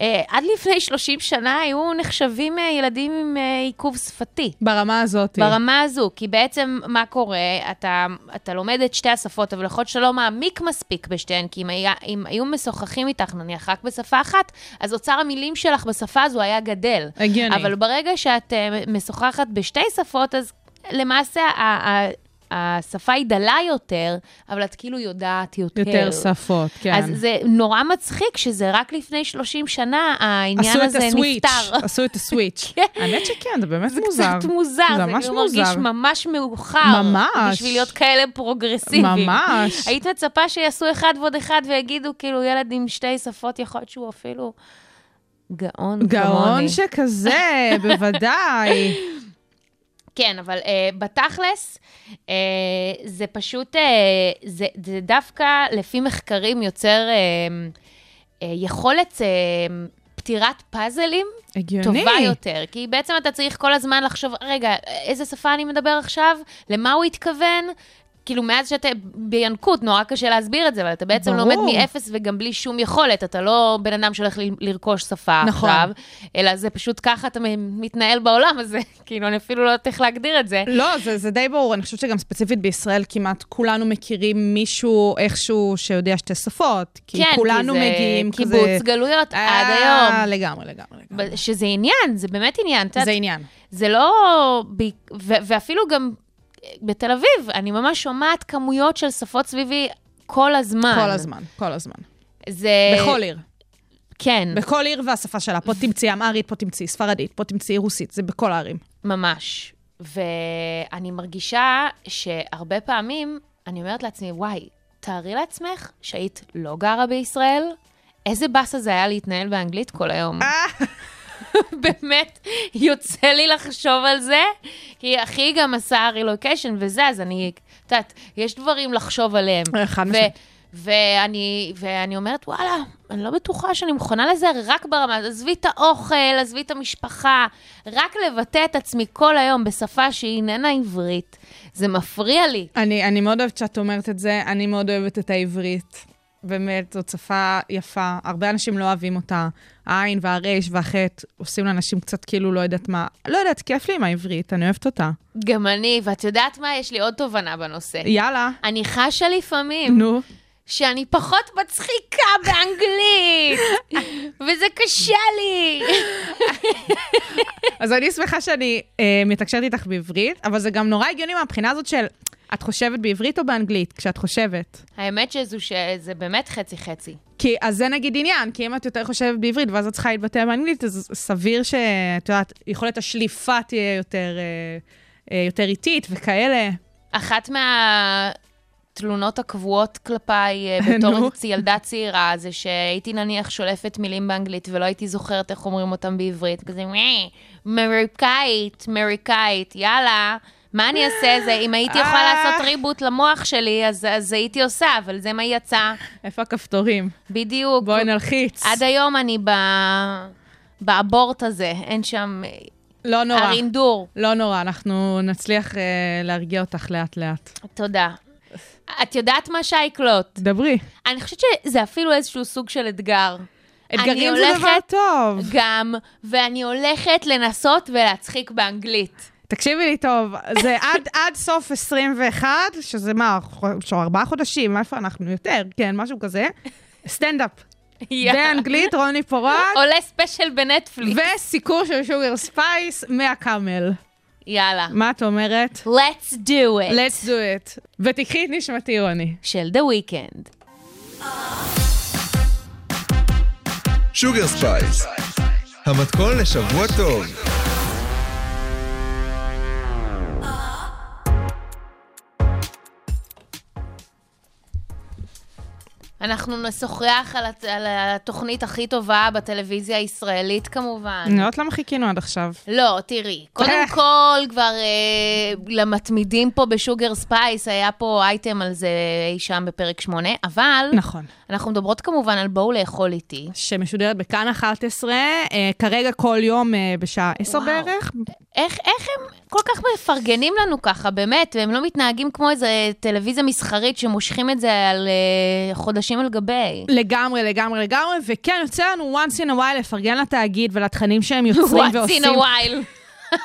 אה, עד לפני 30 שנה היו נחשבים אה, ילדים עם אה, עיכוב שפתי. ברמה הזאת. ברמה הזו, כי בעצם מה קורה? אתה, אתה לומד את שתי השפות, אבל יכול להיות שאתה לא מעמיק מספיק בשתיהן, כי אם, היה, אם היו משוחחים איתך, נניח רק בשפה אחת, אז אוצר המילים שלך בשפה הזו היה גדל. הגיוני. אבל ברגע שאת uh, משוחחת בשתי שפות, אז למעשה ה- ה- השפה היא דלה יותר, אבל את כאילו יודעת יותר. יותר שפות, כן. אז זה נורא מצחיק שזה רק לפני 30 שנה העניין הזה ה switch, נפתר. עשו את ה switch. כן. האמת שכן, זה באמת זה מוזר. קצת מוזר, זה זה ממש כאילו מרגיש מוזר. ממש מאוחר. ממש. בשביל להיות כאלה פרוגרסיביים. ממש. היית מצפה שיעשו אחד ועוד אחד ויגידו, כאילו, ילד עם שתי שפות, יכול להיות שהוא אפילו גאון גאון כמוני. שכזה, בוודאי. כן, אבל uh, בתכלס, uh, זה פשוט, uh, זה, זה דווקא לפי מחקרים יוצר uh, uh, יכולת uh, פתירת פאזלים הגיוני. טובה יותר. כי בעצם אתה צריך כל הזמן לחשוב, רגע, איזה שפה אני מדבר עכשיו? למה הוא התכוון? כאילו, מאז שאתה בינקות, נורא קשה להסביר את זה, אבל אתה בעצם ברור. לומד מאפס וגם בלי שום יכולת. אתה לא בן אדם שהולך ל- לרכוש שפה נכון. עכשיו, אלא זה פשוט ככה אתה מתנהל בעולם הזה. כאילו, אני אפילו לא יודעת איך להגדיר את זה. לא, זה, זה די ברור. אני חושבת שגם ספציפית בישראל כמעט כולנו מכירים מישהו איכשהו שיודע שתי שפות. כי כן, כולנו כי זה מגיעים כזה... קיבוץ גלויות עד אה, היום. לגמרי, לגמרי. לגמרי. שזה עניין, זה באמת עניין. את זה עניין. זה לא... ו... ואפילו גם בתל אביב, אני ממש שומעת כמויות של שפות סביבי כל הזמן. כל הזמן, כל הזמן. זה... בכל עיר. כן, בכל עיר והשפה שלה. פה תמצאי אמהרית, פה תמצאי ספרדית, פה תמצאי רוסית, זה בכל הערים. ממש. ואני מרגישה שהרבה פעמים אני אומרת לעצמי, וואי, תארי לעצמך שהיית לא גרה בישראל, איזה באסה זה היה להתנהל באנגלית כל היום. באמת, יוצא לי לחשוב על זה, כי אחי גם עשה רילוקיישן וזה, אז אני, את יודעת, יש דברים לחשוב עליהם. חד ו- משמעית. ואני, ואני אומרת, וואלה, אני לא בטוחה שאני מוכנה לזה רק ברמה, עזבי את האוכל, עזבי את המשפחה, רק לבטא את עצמי כל היום בשפה שהיא איננה עברית, זה מפריע לי. אני, אני מאוד אוהבת שאת אומרת את זה, אני מאוד אוהבת את העברית. באמת, זאת שפה יפה, הרבה אנשים לא אוהבים אותה. העין והרייש והחטא עושים לאנשים קצת כאילו לא יודעת מה. לא יודעת, כיף לי עם העברית, אני אוהבת אותה. גם אני, ואת יודעת מה? יש לי עוד תובנה בנושא. יאללה, אני חשה לפעמים נו. שאני פחות מצחיקה באנגלית, וזה קשה לי. אז אני שמחה שאני אה, מתקשרת איתך בעברית, אבל זה גם נורא הגיוני מהבחינה הזאת של, את חושבת בעברית או באנגלית כשאת חושבת? האמת שזו, שזה באמת חצי-חצי. כי, אז זה נגיד עניין, כי אם את יותר חושבת בעברית ואז את צריכה להתבטא באנגלית, אז סביר שאת יודעת, יכולת השליפה תהיה יותר, אה, יותר איטית וכאלה. אחת מהתלונות הקבועות כלפיי אה, בתור ילדה צעירה, זה שהייתי נניח שולפת מילים באנגלית ולא הייתי זוכרת איך אומרים אותם בעברית. כזה, "אה, מריקאית, מריקאית, יאללה. מה אני אעשה? זה, אם הייתי יכולה אה. לעשות ריבוט למוח שלי, אז, אז הייתי עושה, אבל זה מה יצא. איפה הכפתורים? בדיוק. בואי נלחיץ. עד היום אני ב... באבורט הזה, אין שם לא נורא. הרינדור. לא נורא, אנחנו נצליח אה, להרגיע אותך לאט-לאט. תודה. את יודעת מה, שייקלוט? דברי. אני חושבת שזה אפילו איזשהו סוג של אתגר. אתגרים זה דבר טוב. גם, ואני הולכת לנסות ולהצחיק באנגלית. תקשיבי לי טוב, זה עד, עד סוף 21, שזה מה, ארבעה חודשים, איפה אנחנו? יותר, כן, משהו כזה. סטנדאפ. באנגלית, רוני פורט, עולה ספיישל בנטפליקס. וסיקור של שוגר ספייס מהקאמל. יאללה. מה את אומרת? Let's do it. let's do it. ותקחי את נשמתי, רוני. של The Weeknd. שוגר ספייס, המתכון לשבוע טוב. אנחנו נשוחח על, הת- על התוכנית הכי טובה בטלוויזיה הישראלית כמובן. אני לא יודעת למה חיכינו עד עכשיו. לא, תראי, קודם כל, כבר אה, למתמידים פה בשוגר ספייס, היה פה אייטם על זה אי שם בפרק 8, אבל נכון. אנחנו מדברות כמובן על בואו לאכול איתי. שמשודרת בכאן 11, אה, כרגע כל יום אה, בשעה 10 וואו. בערך. איך, איך הם כל כך מפרגנים לנו ככה, באמת, והם לא מתנהגים כמו איזה טלוויזיה מסחרית שמושכים את זה על אה, חודשים על גבי. לגמרי, לגמרי, לגמרי, וכן, יוצא לנו once in a while לפרגן לתאגיד ולתכנים שהם יוצרים What's ועושים. in a while.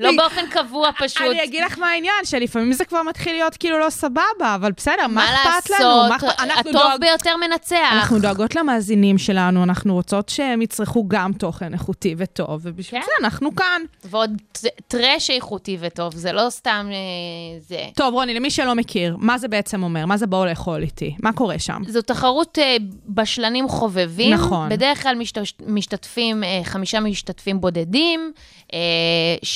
לא באופן קבוע פשוט. אני אגיד לך מה העניין, שלפעמים זה כבר מתחיל להיות כאילו לא סבבה, אבל בסדר, מה אכפת לנו? מה לעשות? אכפת- הטוב דואג- ביותר מנצח. אנחנו דואגות למאזינים שלנו, אנחנו רוצות שהם יצרכו גם תוכן איכותי וטוב, ובשביל כן. זה אנחנו כאן. ועוד טרש איכותי וטוב, זה לא סתם אה, זה. טוב, רוני, למי שלא מכיר, מה זה בעצם אומר? מה זה בואו לאכול איתי? מה קורה שם? זו תחרות אה, בשלנים חובבים. נכון. בדרך כלל משת, משתתפים, אה, חמישה משתתפים בודדים, אה,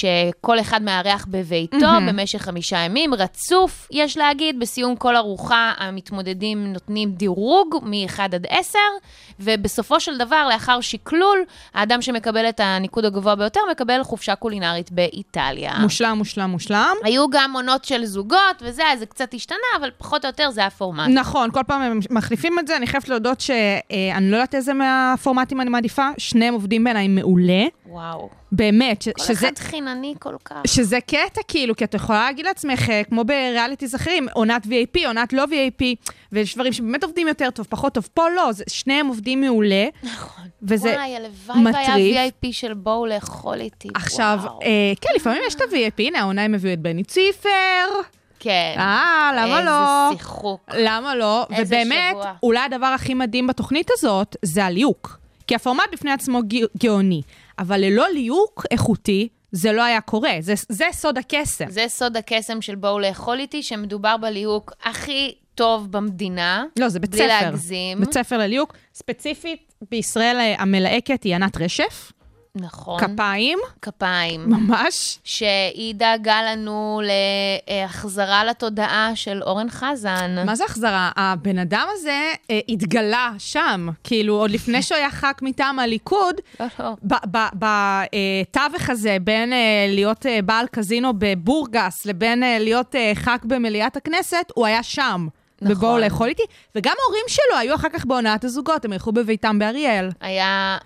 שכל אחד מארח בביתו מהמם. במשך חמישה ימים, רצוף, יש להגיד. בסיום כל ארוחה המתמודדים נותנים דירוג מ-1 עד 10, ובסופו של דבר, לאחר שקלול, האדם שמקבל את הניקוד הגבוה ביותר מקבל חופשה קולינרית באיטליה. מושלם, מושלם, מושלם. היו גם עונות של זוגות וזה, אז זה קצת השתנה, אבל פחות או יותר זה הפורמט. נכון, כל פעם הם מחליפים את זה. אני חייבת להודות שאני לא יודעת איזה מהפורמטים אני מעדיפה, שניהם עובדים בעיניי מעולה. וואו. באמת, ש- כל שזה... אחד חינני כל כך. שזה קטע, כאילו, כי את יכולה להגיד לעצמך, אה, כמו בריאליטיז אחרים, עונת VIP, עונת לא VIP, ויש דברים שבאמת עובדים יותר טוב, פחות טוב. פה לא, זה, שניהם עובדים מעולה. נכון. וזה וואי, הלוואי. והיה VIP של בואו לאכול איתי. עכשיו, וואו. אה, כן, לפעמים יש את ה-VIP, הנה, העונה הם הביאו את בני ציפר. כן. אה, למה לא? איזה שיחוק. למה לא? איזה ובאמת, שבוע. אולי הדבר הכי מדהים בתוכנית הזאת זה הליהוק. כי הפורמט בפני עצמו גא- גאוני, אבל ללא ליהוק איכותי, זה לא היה קורה. זה, זה סוד הקסם. זה סוד הקסם של בואו לאכול איתי, שמדובר בליהוק הכי טוב במדינה. לא, זה בית בלי ספר. להגזים. בית ספר לליהוק. ספציפית, בישראל המלהקת היא ענת רשף, נכון. כפיים, כפיים. ממש. שהיא דאגה לנו להחזרה לתודעה של אורן חזן. מה זה החזרה? הבן אדם הזה אה, התגלה שם, כאילו, עוד לפני שהוא היה ח"כ מטעם הליכוד, לא, לא. בתווך הזה, בין אה, להיות אה, בעל קזינו בבורגס לבין אה, להיות אה, ח"כ במליאת הכנסת, הוא היה שם. נכון. בבואו לאכול איתי, וגם ההורים שלו היו אחר כך בהונאת הזוגות, הם ילכו בביתם באריאל. היה,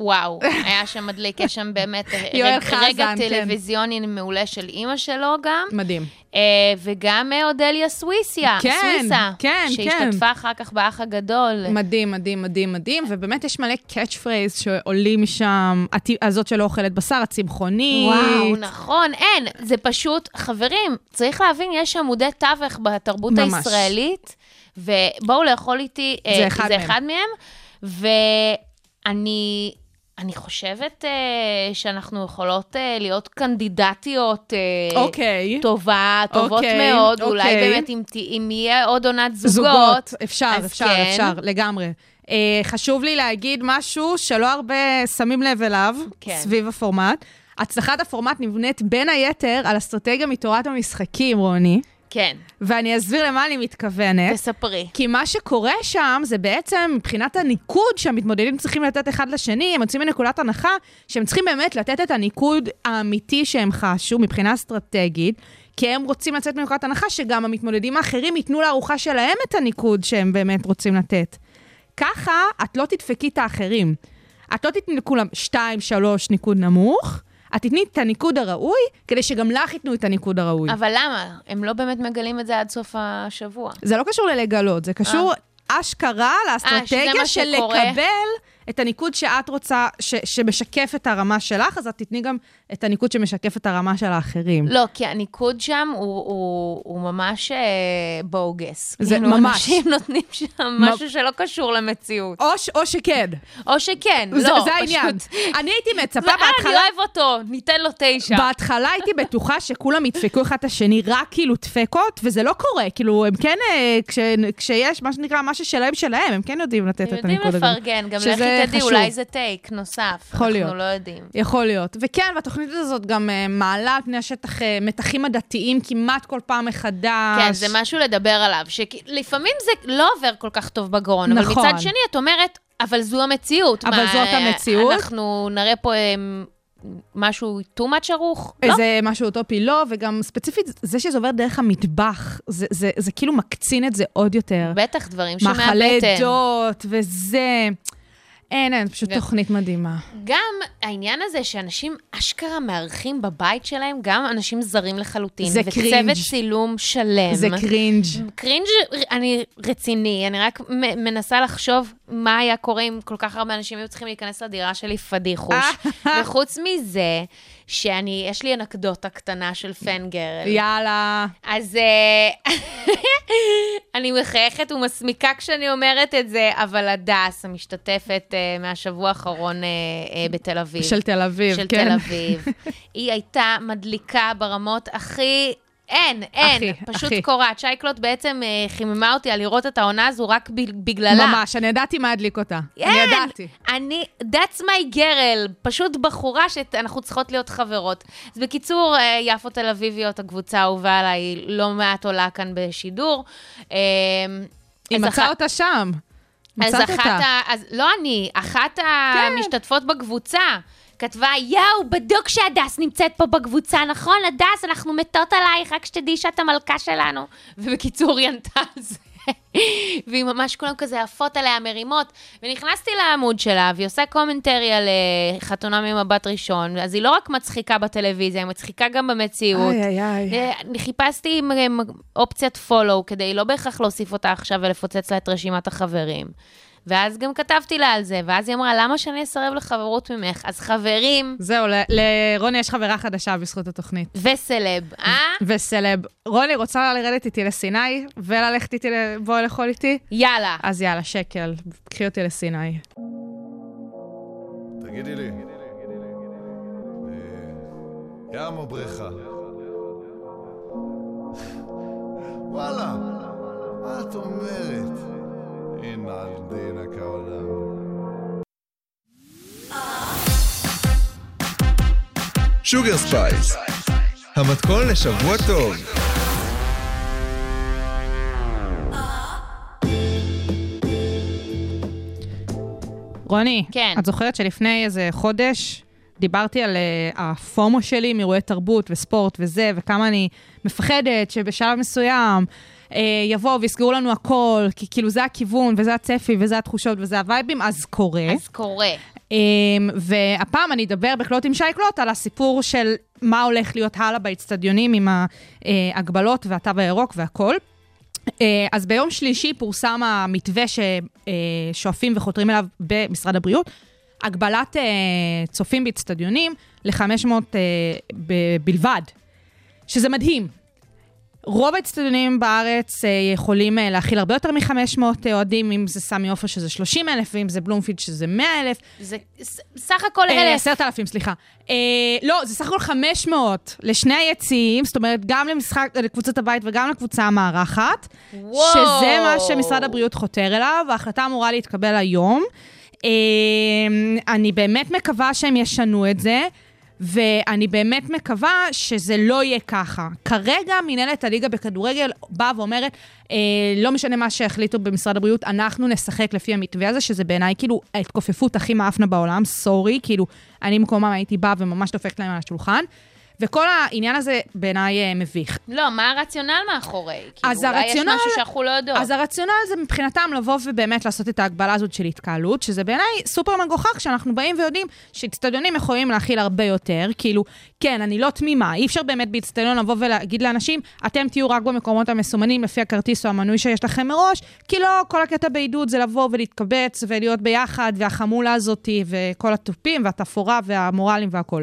וואו, היה שם מדליק, יש שם באמת יואל רגע, חזן, רגע כן. טלוויזיוני מעולה של אימא שלו גם. מדהים. אה, וגם אה, אודליה סוויסיה, כן, סוויסה, כן, שהשתתפה אחר כך באח הגדול. מדהים, מדהים, מדהים, מדהים, ובאמת יש מלא catch phrase שעולים משם, הת- הזאת שלא אוכלת בשר, הצמחונית. וואו, נכון, אין, זה פשוט, חברים, צריך להבין, יש עמודי תווך בתרבות ממש. הישראלית, ובואו לאכול איתי, זה אה, אחד זה מהם. אחד מהם, ואני... אני חושבת uh, שאנחנו יכולות uh, להיות קנדידטיות uh, אוקיי. טובה, טובות אוקיי, מאוד. אולי אוקיי. באמת, אם, אם יהיה עוד עונת זוגות, זוגות, אפשר, אפשר, כן. אפשר, לגמרי. אה, חשוב לי להגיד משהו שלא הרבה שמים לב אליו, כן. סביב הפורמט. הצלחת הפורמט נבנית בין היתר על אסטרטגיה מתורת המשחקים, רוני, כן, ואני אסביר למה אני מתכוונת. תספרי. כי מה שקורה שם זה בעצם, מבחינת הניקוד שהמתמודדים צריכים לתת אחד לשני, הם יוצאים מנקודת הנחה שהם צריכים באמת לתת את הניקוד האמיתי שהם חשו מבחינה אסטרטגית, כי הם רוצים לצאת מנקודת הנחה שגם המתמודדים האחרים ייתנו לארוחה שלהם את הניקוד שהם באמת רוצים לתת. ככה את לא תדפקי את האחרים. את לא תתני לכולם 2, 3 ניקוד נמוך, את תתני את הניקוד הראוי, כדי שגם לך ייתנו את הניקוד הראוי. אבל למה? הם לא באמת מגלים את זה עד סוף השבוע. זה לא קשור ללגלות, זה קשור אשכרה לאסטרטגיה אה. של? לקבל את הניקוד שאת רוצה, ש, שמשקף את הרמה שלך, אז את תתני גם את הניקוד שמשקף את הרמה של האחרים. לא, כי הניקוד שם הוא, הוא, הוא ממש אה, בוגס. זה כאילו, ממש. אנשים נותנים שם משהו שלא קשור למציאות. או, ש, או שכן, או שכן, זה, לא, זה העניין. פשוט... אני הייתי מצפה אה, אני בהתחלה... אוהב אותו, ניתן לו תשע. בהתחלה הייתי בטוחה שכולם ידפקו אחד את השני רק כאילו דפקות, וזה לא קורה. כאילו, הם כן, אה, כש, כשיש מה שנקרא משהו שלהם שלהם, הם כן יודעים לתת הם את יודעים הניקוד הזה. לפרגן, גם לכי תדעי. אולי זה טייק נוסף. יכול להיות. אנחנו לא יודעים. יכול להיות. וכן, והתוכנית הזאת גם uh, מעלה על פני השטח uh, מתחים עדתיים כמעט כל פעם מחדש. כן, זה משהו לדבר עליו, שלפעמים זה לא עובר כל כך טוב בגרון, אבל נכון. מצד שני את אומרת, אבל זו המציאות. אבל מה, זאת המציאות. אנחנו נראה פה אמ, משהו too much ערוך? לא. איזה משהו אוטופי לא, וגם ספציפית, זה שזה עובר דרך המטבח, זה, זה, זה כאילו מקצין את זה עוד יותר. בטח דברים שמהבטן. עדות וזה. אין, אין, פשוט ו- תוכנית מדהימה. גם העניין הזה שאנשים אשכרה מארחים בבית שלהם, גם אנשים זרים לחלוטין. זה וצוות קרינג'. צילום שלם. זה קרינג'. קרינג' אני רציני, אני רק מנסה לחשוב מה היה קורה אם כל כך הרבה אנשים היו צריכים להיכנס לדירה שלי פדיחוש. וחוץ מזה, שאני, יש לי אנקדוטה קטנה של פנגרל. יאללה. אז אה, אני מחייכת ומסמיקה כשאני אומרת את זה, אבל הדס, המשתתפת אה, מהשבוע האחרון אה, בתל אביב. של תל אביב, של כן. תל אביב. היא הייתה מדליקה ברמות הכי... אין, אין, הכי, פשוט הכי. קורעת. שייקלוט בעצם אה, חיממה אותי על לראות את העונה הזו רק ב- בגללה. ממש, אני ידעתי מה הדליק אותה. אני אין, ידעתי. אני, that's my girl, פשוט בחורה שאנחנו צריכות להיות חברות. אז בקיצור, אה, יפו תל אביביות, הקבוצה האהובה עליי, לא מעט עולה כאן בשידור. אה, היא אז מצאה אחת- אותה שם. אז מצאת אחת אותה. ה... אז לא אני, אחת כן. המשתתפות בקבוצה. כתבה, יואו, בדוק שהדס נמצאת פה בקבוצה, נכון? הדס, אנחנו מתות עלייך, רק שתדעי שאת המלכה שלנו. ובקיצור, היא ענתה על זה. והיא ממש כולם כזה עפות עליה, מרימות. ונכנסתי לעמוד שלה, והיא עושה commentary על אה, חתונה ממבט ראשון. אז היא לא רק מצחיקה בטלוויזיה, היא מצחיקה גם במציאות. איי, איי, איי. אה, חיפשתי עם, עם אופציית פולו, כדי לא בהכרח להוסיף אותה עכשיו ולפוצץ לה את רשימת החברים. ואז גם כתבתי לה על זה, ואז היא אמרה, למה שאני אסרב לחברות ממך? אז חברים זהו, לרוני יש חברה חדשה בזכות התוכנית. וסלב, אה? וסלב. רוני, רוצה לרדת איתי לסיני וללכת איתי, ל- בואי לאכול איתי? יאללה. אז יאללה, שקל, קחי אותי לסיני. תגידי לי, אה, ים או בריכה? וואלה, מה את אומרת? דינה כעולם. שוגר ספייס, המתכון לשבוע טוב. רוני, כן. את זוכרת שלפני איזה חודש דיברתי על uh, הפומו שלי מאירועי תרבות וספורט וזה, וכמה אני מפחדת שבשלב מסוים יבואו ויסגרו לנו הכל, כי כאילו זה הכיוון וזה הצפי וזה התחושות וזה הווייבים, אז קורה. אז קורה. Um, והפעם אני אדבר בקלוט עם שייקלוט על הסיפור של מה הולך להיות הלאה באצטדיונים עם ההגבלות והתו הירוק והכל. Uh, אז ביום שלישי פורסם המתווה ששואפים וחותרים אליו במשרד הבריאות, הגבלת uh, צופים באצטדיונים ל-500 uh, בלבד, שזה מדהים. רוב האצטדיונים בארץ אה, יכולים אה, להכיל הרבה יותר מ-500 אוהדים, אם זה סמי עופר שזה 30 אלף, ואם זה בלומפילד שזה 100 אלף. זה סך הכל אה, אלף. 10,000, סליחה. אה, לא, זה סך הכל 500 לשני היציעים, זאת אומרת, גם למשחק, לקבוצת הבית וגם לקבוצה המארחת. וואו. שזה מה שמשרד הבריאות חותר אליו, וההחלטה אמורה להתקבל היום. אה, אני באמת מקווה שהם ישנו את זה. ואני באמת מקווה שזה לא יהיה ככה. כרגע מנהלת הליגה בכדורגל באה ואומרת, אה, לא משנה מה שהחליטו במשרד הבריאות, אנחנו נשחק לפי המתווה הזה, שזה בעיניי כאילו ההתכופפות הכי מאפנה בעולם, סורי, כאילו, אני במקומם הייתי באה וממש דופקת להם על השולחן. וכל העניין הזה בעיניי אה, מביך. לא, מה הרציונל מאחורי? כאילו, אז אולי הרציונל- יש משהו שאנחנו לא יודעות. אז הרציונל זה מבחינתם לבוא ובאמת לעשות את ההגבלה הזאת של התקהלות, שזה בעיניי סופר מגוחך, שאנחנו באים ויודעים שאצטדיונים יכולים להכיל הרבה יותר. כאילו, כן, אני לא תמימה, אי אפשר באמת באצטדיון לבוא ולהגיד לאנשים, אתם תהיו רק במקומות המסומנים לפי הכרטיס או המנוי שיש לכם מראש, כי לא, כל הקטע בעידוד זה לבוא ולהתקבץ ולהיות ביחד, והחמולה הזאתי, וכל התופים, והתפאורה, והמורלים והכול.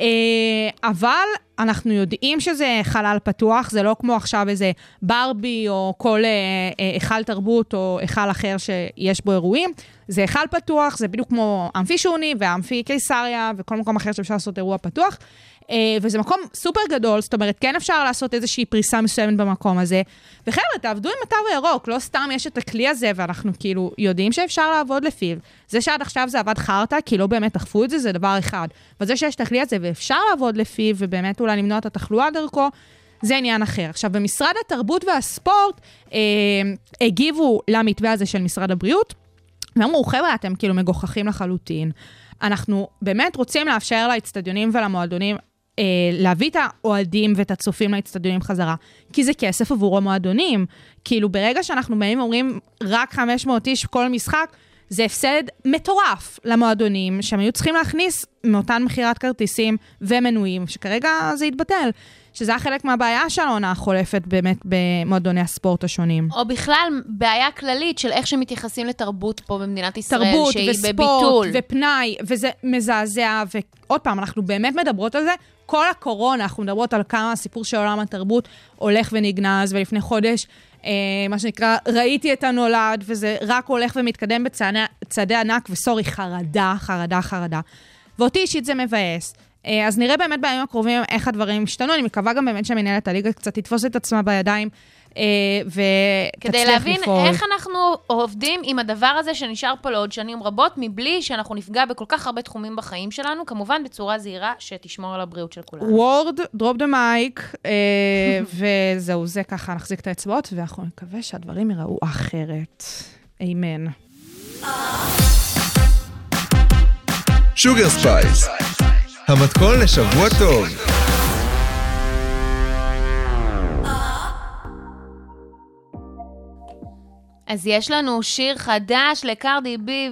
אה, אבל אנחנו יודעים שזה חלל פתוח, זה לא כמו עכשיו איזה ברבי או כל אה, אה, היכל תרבות או היכל אחר שיש בו אירועים. זה היכל פתוח, זה בדיוק כמו אמפי שוני ואמפי קיסריה וכל מקום אחר שאפשר לעשות אירוע פתוח. אה, וזה מקום סופר גדול, זאת אומרת, כן אפשר לעשות איזושהי פריסה מסוימת במקום הזה. וחבר'ה, תעבדו עם התו הירוק, לא סתם יש את הכלי הזה, ואנחנו כאילו יודעים שאפשר לעבוד לפיו. זה שעד עכשיו זה עבד חרטא, כי לא באמת אכפו את זה, זה דבר אחד. וזה שיש את הכלי הזה ואפשר לעבוד לפיו, ובאמת אולי למנוע את התחלואה דרכו, זה עניין אחר. עכשיו, במשרד התרבות והספורט אה, הגיבו למתווה הזה של משרד הבריאות, ואמרו, חבר'ה, אתם כאילו מגוחכים לחלוטין. אנחנו באמת רוצים לאפשר לאצטדיונים ולמועדונים אה, להביא את האוהדים ואת הצופים לאצטדיונים חזרה, כי זה כסף עבור המועדונים. כאילו, ברגע שאנחנו באים ואומרים רק 500 איש כל משחק, זה הפסד מטורף למועדונים, שהם היו צריכים להכניס מאותן מכירת כרטיסים ומנויים, שכרגע זה התבטל. שזה היה חלק מהבעיה של העונה החולפת באמת במועדוני הספורט השונים. או בכלל, בעיה כללית של איך שמתייחסים לתרבות פה במדינת ישראל, תרבות שהיא וספורט בביטול. ופנאי, וזה מזעזע, ועוד פעם, אנחנו באמת מדברות על זה. כל הקורונה, אנחנו מדברות על כמה הסיפור של עולם התרבות הולך ונגנז, ולפני חודש, אה, מה שנקרא, ראיתי את הנולד, וזה רק הולך ומתקדם בצעדי ענק, וסורי, חרדה, חרדה, חרדה. ואותי אישית זה מבאס. אה, אז נראה באמת בימים הקרובים איך הדברים ישתנו. אני מקווה גם באמת שמנהלת הליגה קצת תתפוס את עצמה בידיים. אה, ותצליח כדי להבין לפעול. איך אנחנו עובדים עם הדבר הזה שנשאר פה לעוד שנים רבות, מבלי שאנחנו נפגע בכל כך הרבה תחומים בחיים שלנו, כמובן בצורה זהירה שתשמור על הבריאות של כולנו. וורד, drop the mic, וזהו, זה ככה, נחזיק את האצבעות, ואנחנו נקווה שהדברים ייראו אחרת. אמן. שוגר ספייס, המתכון לשבוע טוב. אז יש לנו שיר חדש לקרדי בי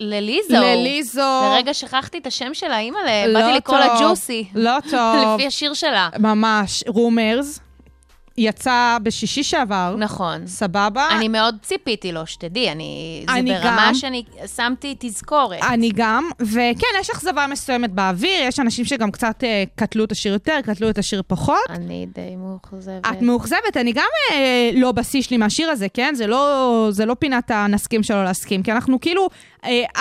ולליזו. לליזו. לרגע שכחתי את השם שלה, אימא'לה, לא באתי לקרוא לה ג'וסי. לא טוב. לפי השיר שלה. ממש, רומרס, יצא בשישי שעבר, נכון. סבבה? אני מאוד ציפיתי לו, שתדעי, אני... זה אני ברמה גם. שאני שמתי תזכורת. אני גם, וכן, יש אכזבה מסוימת באוויר, יש אנשים שגם קצת אה, קטלו את השיר יותר, קטלו את השיר פחות. אני די מאוכזבת. את מאוכזבת, אני גם אה, לא בשיא שלי מהשיר הזה, כן? זה לא, זה לא פינת הנסכים שלא להסכים, כי אנחנו כאילו,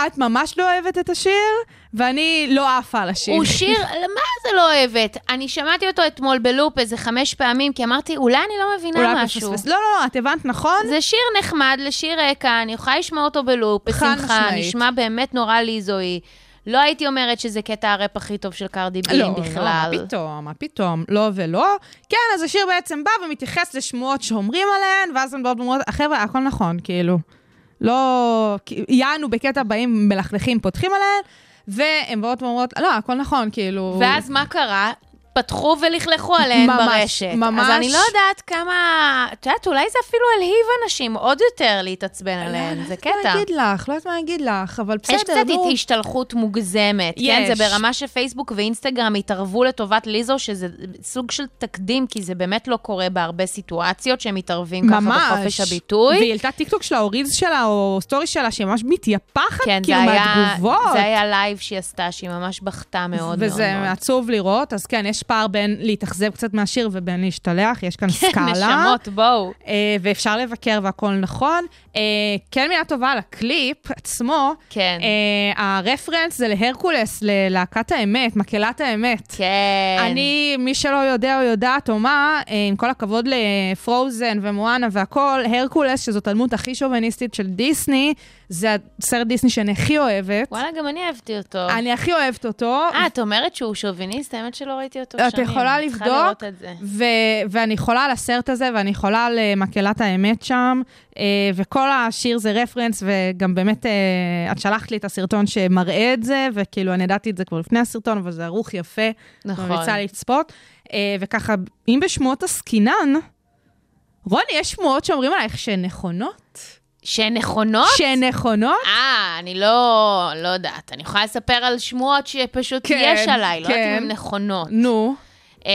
את ממש לא אוהבת את השיר, ואני לא עפה על השיר. הוא שיר, מה זה לא אוהבת? אני שמעתי אותו אתמול בלופ איזה חמש פעמים, כי אמרתי, אולי אני לא מבינה אולי משהו. פספס. לא, לא, לא, את הבנת נכון? זה שיר נחמד לשיר רקע, אני יכולה לשמוע אותו בלופ, בשמחה. נשמע באמת נורא ליזואי. לא הייתי אומרת שזה קטע הראפ הכי טוב של קרדי בי לא, בכלל. לא, מה פתאום, מה פתאום, לא ולא. כן, אז השיר בעצם בא ומתייחס לשמועות שאומרים עליהן, ואז הן באות ואומרות, חבר'ה, הכל נכון, כאילו. לא, יענו בקטע באים מלכלכים, פותחים עליהן, והן באות ואומרות, לא, הכל נכון, כאילו... ואז מה קרה? פתחו ולכלכו עליהן ממש, ברשת. ממש. אז אני לא יודעת כמה... את יודעת, אולי זה אפילו הלהיב אנשים עוד יותר להתעצבן עליהן, זה לא קטע. יודעת מה להגיד לך, לא יודעת מה להגיד לך, אבל בסדר, יש קצת נו. השתלחות מוגזמת, כן? יש. זה ברמה שפייסבוק ואינסטגרם התערבו לטובת ליזו, שזה סוג של תקדים, כי זה באמת לא קורה בהרבה סיטואציות שהם מתערבים ככה ממש. בחופש הביטוי. והיא העלתה טיקטוק שלה, או רילס שלה, או סטורי שלה, שהיא ממש מתייפחת, כן, כאילו, זה מהתגובות. זה היה לייב שהיא עשתה, שהיא ממש בכתה מאוד וזה מאוד. עצוב לראות, אז כן, יש פער בין להתאכזב קצת מהשיר ובין להשתלח, יש כאן סקאלה. נשמות, בואו. אה, ואפשר לבקר והכל נכון. אה, כן מילה טובה על הקליפ עצמו. כן. אה, הרפרנס זה להרקולס, ללהקת האמת, מקהלת האמת. כן. אני, מי שלא יודע או יודעת או מה, אה, עם כל הכבוד לפרוזן ומואנה והכל, הרקולס, שזאת הדמות הכי שוביניסטית של דיסני, זה הסרט דיסני שאני הכי אוהבת. וואלה, גם אני אהבתי אותו. אני הכי אוהבת אותו. אה, את אומרת שהוא שוביניסט? האמת שלא ראיתי אותו את שנים. יכולה צריכה לבדוק, את. ו- ואני יכולה על הסרט הזה, ואני יכולה על אה, מקהלת האמת שם, אה, וכל השיר זה רפרנס, וגם באמת, אה, את שלחת לי את הסרטון שמראה את זה, וכאילו, אני ידעתי את זה כבר לפני הסרטון, אבל זה ערוך יפה. נכון. ממליצה לצפות. וככה, אם בשמועות עסקינן, רוני, יש שמועות שאומרים עלייך שהן נכונות? שהן נכונות? שהן נכונות? אה, אני לא, לא יודעת. אני יכולה לספר על שמועות שפשוט כן, יש עליי, לא יודעת כן. אם הן נכונות. נו. אמ,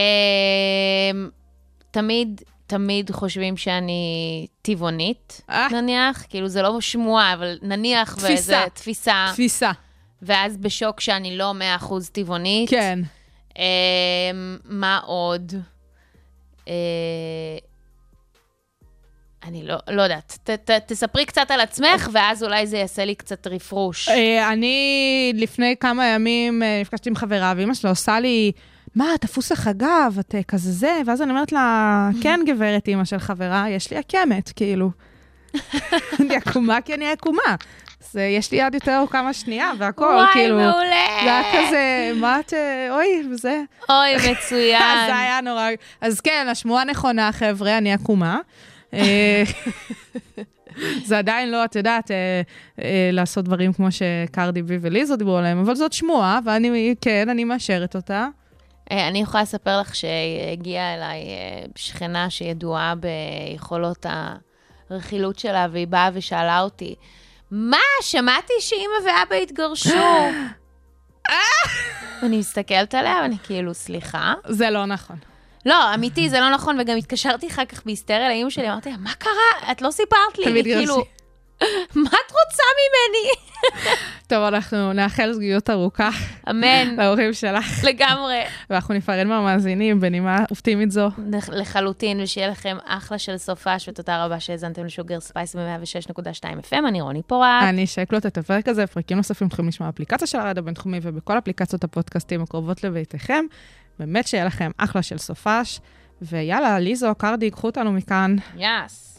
תמיד, תמיד חושבים שאני טבעונית, אה. נניח. כאילו, זה לא שמועה, אבל נניח תפיסה. וזה תפיסה. תפיסה. ואז בשוק שאני לא 100% טבעונית. כן. אמ, מה עוד? אה, אני לא, לא יודעת. ת, ת, תספרי קצת על עצמך, ואז אולי זה יעשה לי קצת רפרוש. אה, אני לפני כמה ימים אה, נפגשתי עם חברה, ואימא שלו עושה לי, מה, תפוס לך גב, את אה, כזה זה, ואז אני אומרת לה, כן, גברת אימא של חברה, יש לי עקמת, כאילו. אני עקומה כי אני עקומה. אז יש לי יד יותר ארוכה מהשנייה, והכל, וואי, כאילו. מעולה. זה היה כזה, מה את, אוי, וזה. אוי, מצוין. זה היה נורא... אז כן, השמועה נכונה, חבר'ה, אני עקומה. אה, זה עדיין לא, את יודעת, אה, אה, לעשות דברים כמו שקרדי בי וליזו דיברו עליהם, אבל זאת שמועה, ואני, כן, אני מאשרת אותה. אה, אני יכולה לספר לך שהגיעה אליי אה, שכנה שידועה ביכולות הרכילות שלה, והיא באה ושאלה אותי, מה, שמעתי שאימא ואבא התגרשו. אני מסתכלת עליה, ואני כאילו, סליחה? זה לא נכון. לא, אמיתי, זה לא נכון, וגם התקשרתי אחר כך בהיסטריה לאימא שלי, אמרתי לה, מה קרה? את לא סיפרת לי. תמיד כאילו. מה את רוצה ממני? טוב, אנחנו נאחל זוגיות ארוכה אמן, להורים שלך, לגמרי. ואנחנו ניפרד מהמאזינים בנימה אופטימית זו. לחלוטין, ושיהיה לכם אחלה של סופש, ותודה רבה שהאזנתם לשוגר ספייס ב-106.2 FM, אני רוני פורט. אני אשקלוט את הפרק הזה, פרקים נוספים יכולים לשמוע באפליקציה של הרדיו הבינתחומי ובכל אפליקציות הפודקאסטים הקרובות לביתכם. באמת שיהיה לכם אחלה של סופש, ויאללה, ליזו, קרדי, קחו אותנו מכאן. יס.